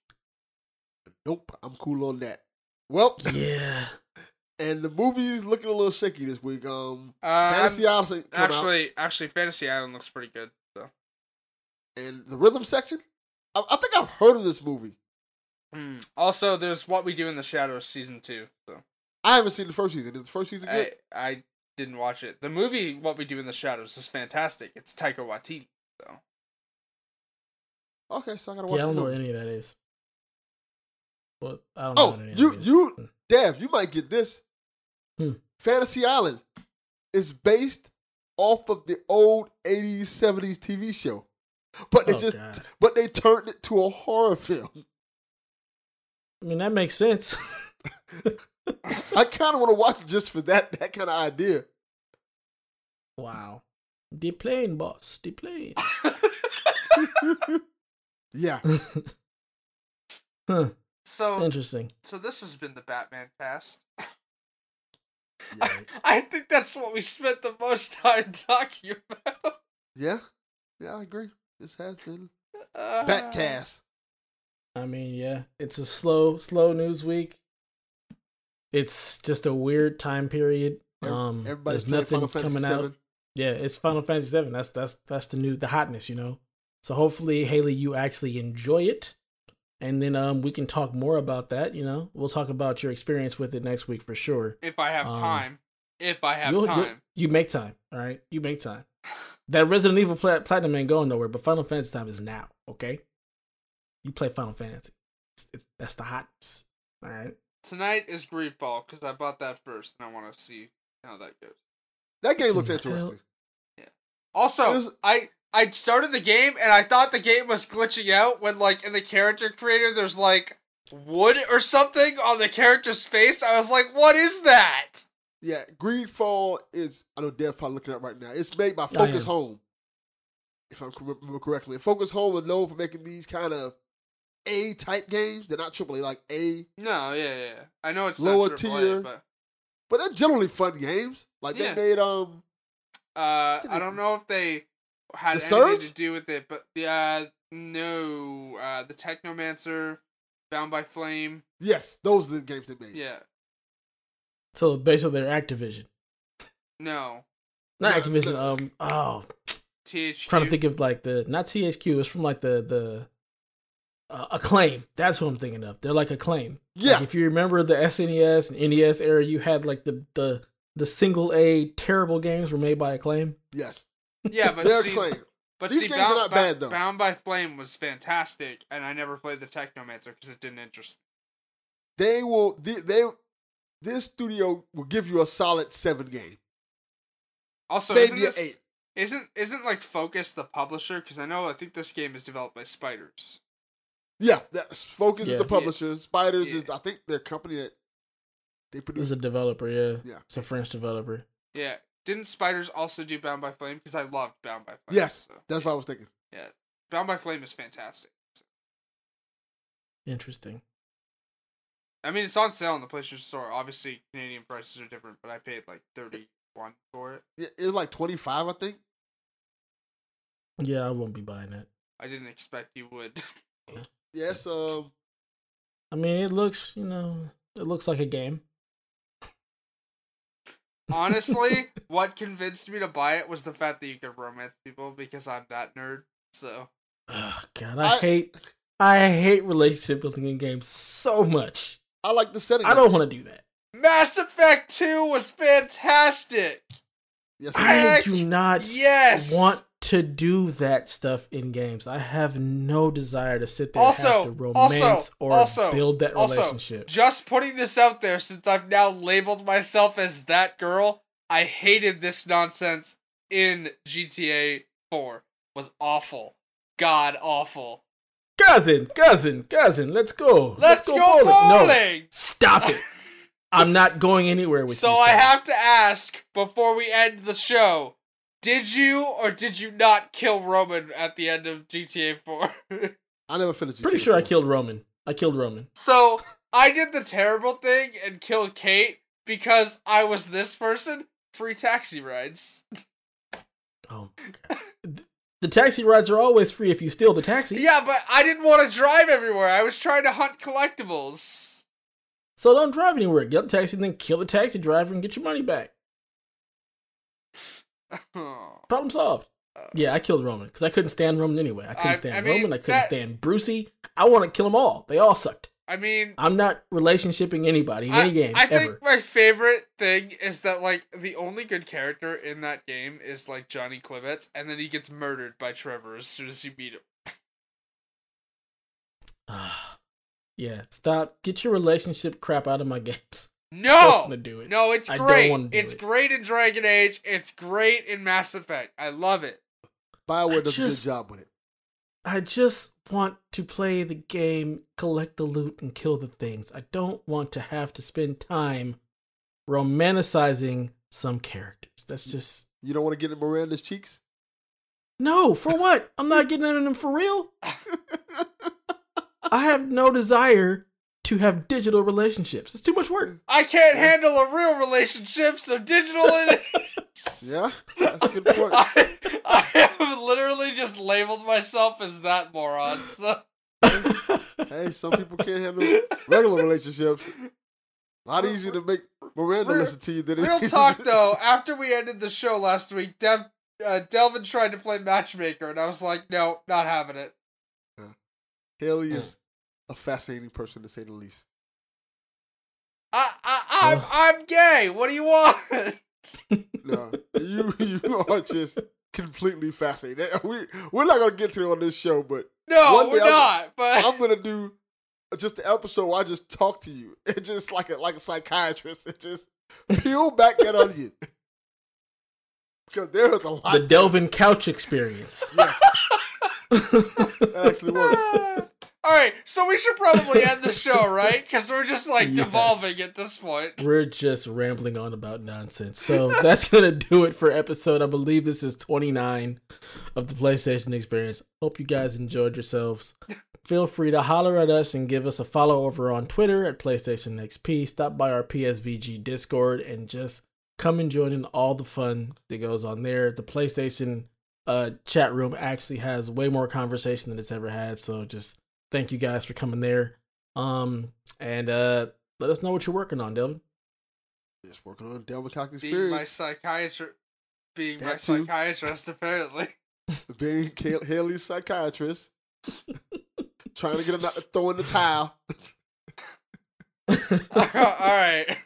Nope, I'm cool on that. Well, Yeah. and the movie's looking a little shaky this week. Um, Uh, Fantasy Island come out, actually, actually, Fantasy Island looks pretty good. So, and the rhythm section. I, I think I've heard of this movie. Mm. also, there's What We Do in the Shadows season two. So, I haven't seen the first season. Is the first season good? I I didn't watch it. The movie What We Do in the Shadows is fantastic. It's Taika Waititi. So, okay, so I gotta watch Yeah, I don't know what movie. any of that is. But I don't know. Oh, what any you that is. you Dev, you might get this. Hmm. Fantasy Island is based off of the old 80s, 70s TV show. But they Oh, just God. but they turned it to a horror film. I mean, that makes sense. I kind of want to watch it just for that that kind of idea. wow. The plane, boss. The plane. Yeah. huh. so Interesting. so this has been the Batman cast. Yeah. I think that's what we spent the most time talking about. Yeah. Yeah, I agree. This has been Uh, Batcast. I mean, yeah, it's a slow, slow news week. It's just a weird time period. Um, Everybody's there's nothing Final Fantasy coming out. VII. Yeah, it's Final Fantasy Seven. That's that's that's the new the hotness, you know. So hopefully, Haley, you actually enjoy it, and then um we can talk more about that. You know, we'll talk about your experience with it next week for sure. If I have Um, time. If I have You'll- you'll- time. you make time, all right? You make time. That Resident Evil Pla- Platinum ain't going nowhere, but Final Fantasy time is now. Okay, you play Final Fantasy. It's- it's- that's the hotness. All right. Tonight is Greedfall because I bought that first and I want to see how that goes. That game looks Who the hell- interesting. Also, Is- I I started the game and I thought the game was glitching out when like in the character creator there's like wood or something on the character's face. I was like, what is that? Yeah, Greedfall is. I know Dev's probably looking at right now. It's made by Focus. Home, if I remember correctly. Focus Home is known for making these kind of A type games. They're not AAA, like A, No, yeah, yeah. I know it's Lower not AAA, tier. but but they're generally fun games. Like Yeah. they made um. uh, Did I don't know if they had The anything Surge? to do with it, but the uh, no, uh, the Technomancer, Bound by Flame, Yes, those are the games they made. yeah, So basically, they're Activision, no, not No, Activision. no. Um, oh, THQ. trying to think of like the not THQ. It's from like the the uh, Acclaim. That's what I'm thinking of. They're like Acclaim. Yeah, Like if you remember the SNES and NES era, you had like the the the single A terrible games were made by Acclaim. yes, Yeah, but they're see, acclaimed. But These see, games are not Bound- bad, though. Bound by Flame was fantastic, and I never played the Technomancer because it didn't interest me. They will. They, they this studio will give you a solid seven game, Also, maybe isn't this, eight. Isn't isn't like Focus the publisher? Because I know I think this game is developed by Spiders. Yeah, that's Focus Yeah. is the publisher. Spiders Yeah. is I think their company that they produce. is a developer, yeah. Yeah. It's a French developer. Yeah. Didn't Spiders also do Bound by Flame? Because I loved Bound by Flame. Yes, so, that's what I was thinking. yeah. Bound by Flame is fantastic. Interesting. I mean, it's on sale in the PlayStation Store. Obviously, Canadian prices are different, but I paid like thirty one for it. Yeah, It was like twenty five, I think. Yeah, I won't be buying it. I didn't expect you would. Yes, um, I mean, it looks, you know, it looks like a game. Honestly, what convinced me to buy it was the fact that you could romance people because I'm that nerd. So Oh God, I, I- hate, I hate relationship building in games so much. I like the setting. I don't want to do that. Mass Effect Two was fantastic. Yes, I Heck do not Yes. want to do that stuff in games. I have no desire to sit there and Also- have to romance also- or also- build that also, relationship. Just putting this out there since I've now labeled myself as that girl. I hated this nonsense in GTA 4. Was awful. God awful. Cousin, cousin, cousin, let's go. Let's, go, bowling. No, stop it. I'm not going anywhere with So you. So I have to ask before we end the show: Did you or did you not kill Roman at the end of GTA 4? I never finished. Pretty GTA sure I killed Roman. I killed Roman. so I did the terrible thing and killed Kate because I was this person. Free taxi rides. Oh my god. The taxi rides are always free if you steal the taxi. Yeah, but I didn't want to drive everywhere. I was trying to hunt collectibles. So don't drive anywhere. Get the taxi and then kill the taxi driver and get your money back. Problem solved. Uh, yeah, I killed Roman because I couldn't stand Roman anyway. I couldn't I- stand I mean, Roman. I couldn't that- stand Brucey. I want to kill them all. They all sucked. I mean, I'm not relationshiping anybody in I, any game I ever. think my favorite thing is that like the only good character in that game is like Johnny Klebitz, and then he gets murdered by Trevor as soon as you meet him. yeah, stop. Get your relationship crap out of my games. Don't No, wanna do it. no, it's I don't great. do It's it. great in Dragon Age. It's great in Mass Effect. I love it. Bioware does just- a good job with it. I just want to play the game, collect the loot, and kill the things. I don't want to have to spend time romanticizing some characters. That's just You don't want to get in Miranda's cheeks. no. For what? I'm not getting into them for real. I have no desire to have digital relationships. It's too much work. I can't handle a real relationship, so digital it. yeah, that's a good point. I, I have literally just labeled myself as that moron. So. hey, some people can't handle regular relationships. A lot easier to make Miranda Real- listen to you than it Real is- talk though, after we ended the show last week, Dev, uh, Delvin tried to play matchmaker, and I was like, no, not having it. Haley is a fascinating person to say the least. I, I, I'm, I'm gay. What do you want? No, you you are just completely fascinating. We we're not gonna get to it on this show, but No, we're I'm- not. But I'm gonna do just the episode where I just talk to you. It's just like a like a psychiatrist. It just peel back that onion because there is a lot. the Delvin couch experience. Yes, that actually works. All right, so we should probably end the show, right? Because we're just like Yes. devolving at this point. We're just rambling on about nonsense. So that's gonna do it for episode. I believe this is 29 of the PlayStation Experience. Hope you guys enjoyed yourselves. Feel free to holler at us and give us a follow over on Twitter at PlayStation XP. Stop by our PSVG Discord and just come and join in all the fun that goes on there. The PlayStation uh, chat room actually has way more conversation than it's ever had. So just thank you guys for coming there. Um, and uh, let us know what you're working on, Delvin. Just working on Delvin Cox Being my psychiatrist, being my too. psychiatrist, apparently. Being Kay- Haley's psychiatrist. Trying to get him not to throw in the towel. All right,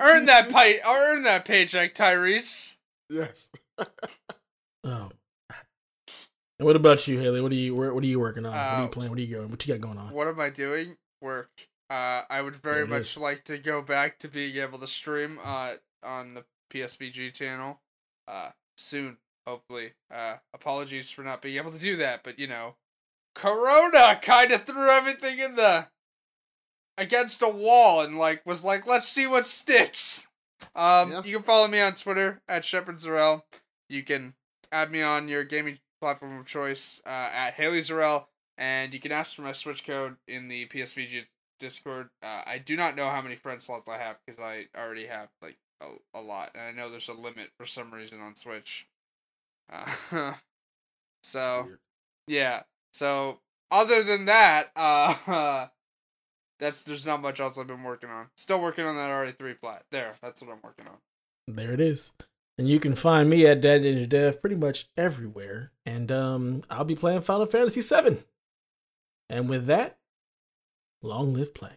earn that pay, earn that paycheck, Tyrese. Yes. Oh. And what about you, Haley? What are you what are you working on? what are Uh, you playing? What are you going? What you got going on? What am I doing? Work. Uh, I would very much is. like to go back to being able to stream uh on the PSVG channel. Uh, soon. hopefully. Uh, apologies for not being able to do that, but you know, Corona kind of threw everything in the against a wall and like was like, let's see what sticks. Um, Yeah. you can follow me on Twitter at Shepard Zarel. You can add me on your gaming platform of choice uh, at Haley Zarel, and you can ask for my Switch code in the PSVG Discord. Uh, I do not know how many friend slots I have because I already have like a, a lot, and I know there's a limit for some reason on Switch. Uh, so yeah. So other than that, uh, that's there's not much else I've been working on. Still working on that RE3 plat. There, that's what I'm working on. There it is. And you can find me at Dad Ninja Dev pretty much everywhere. And um, I'll be playing Final Fantasy VII. And with that, long live play.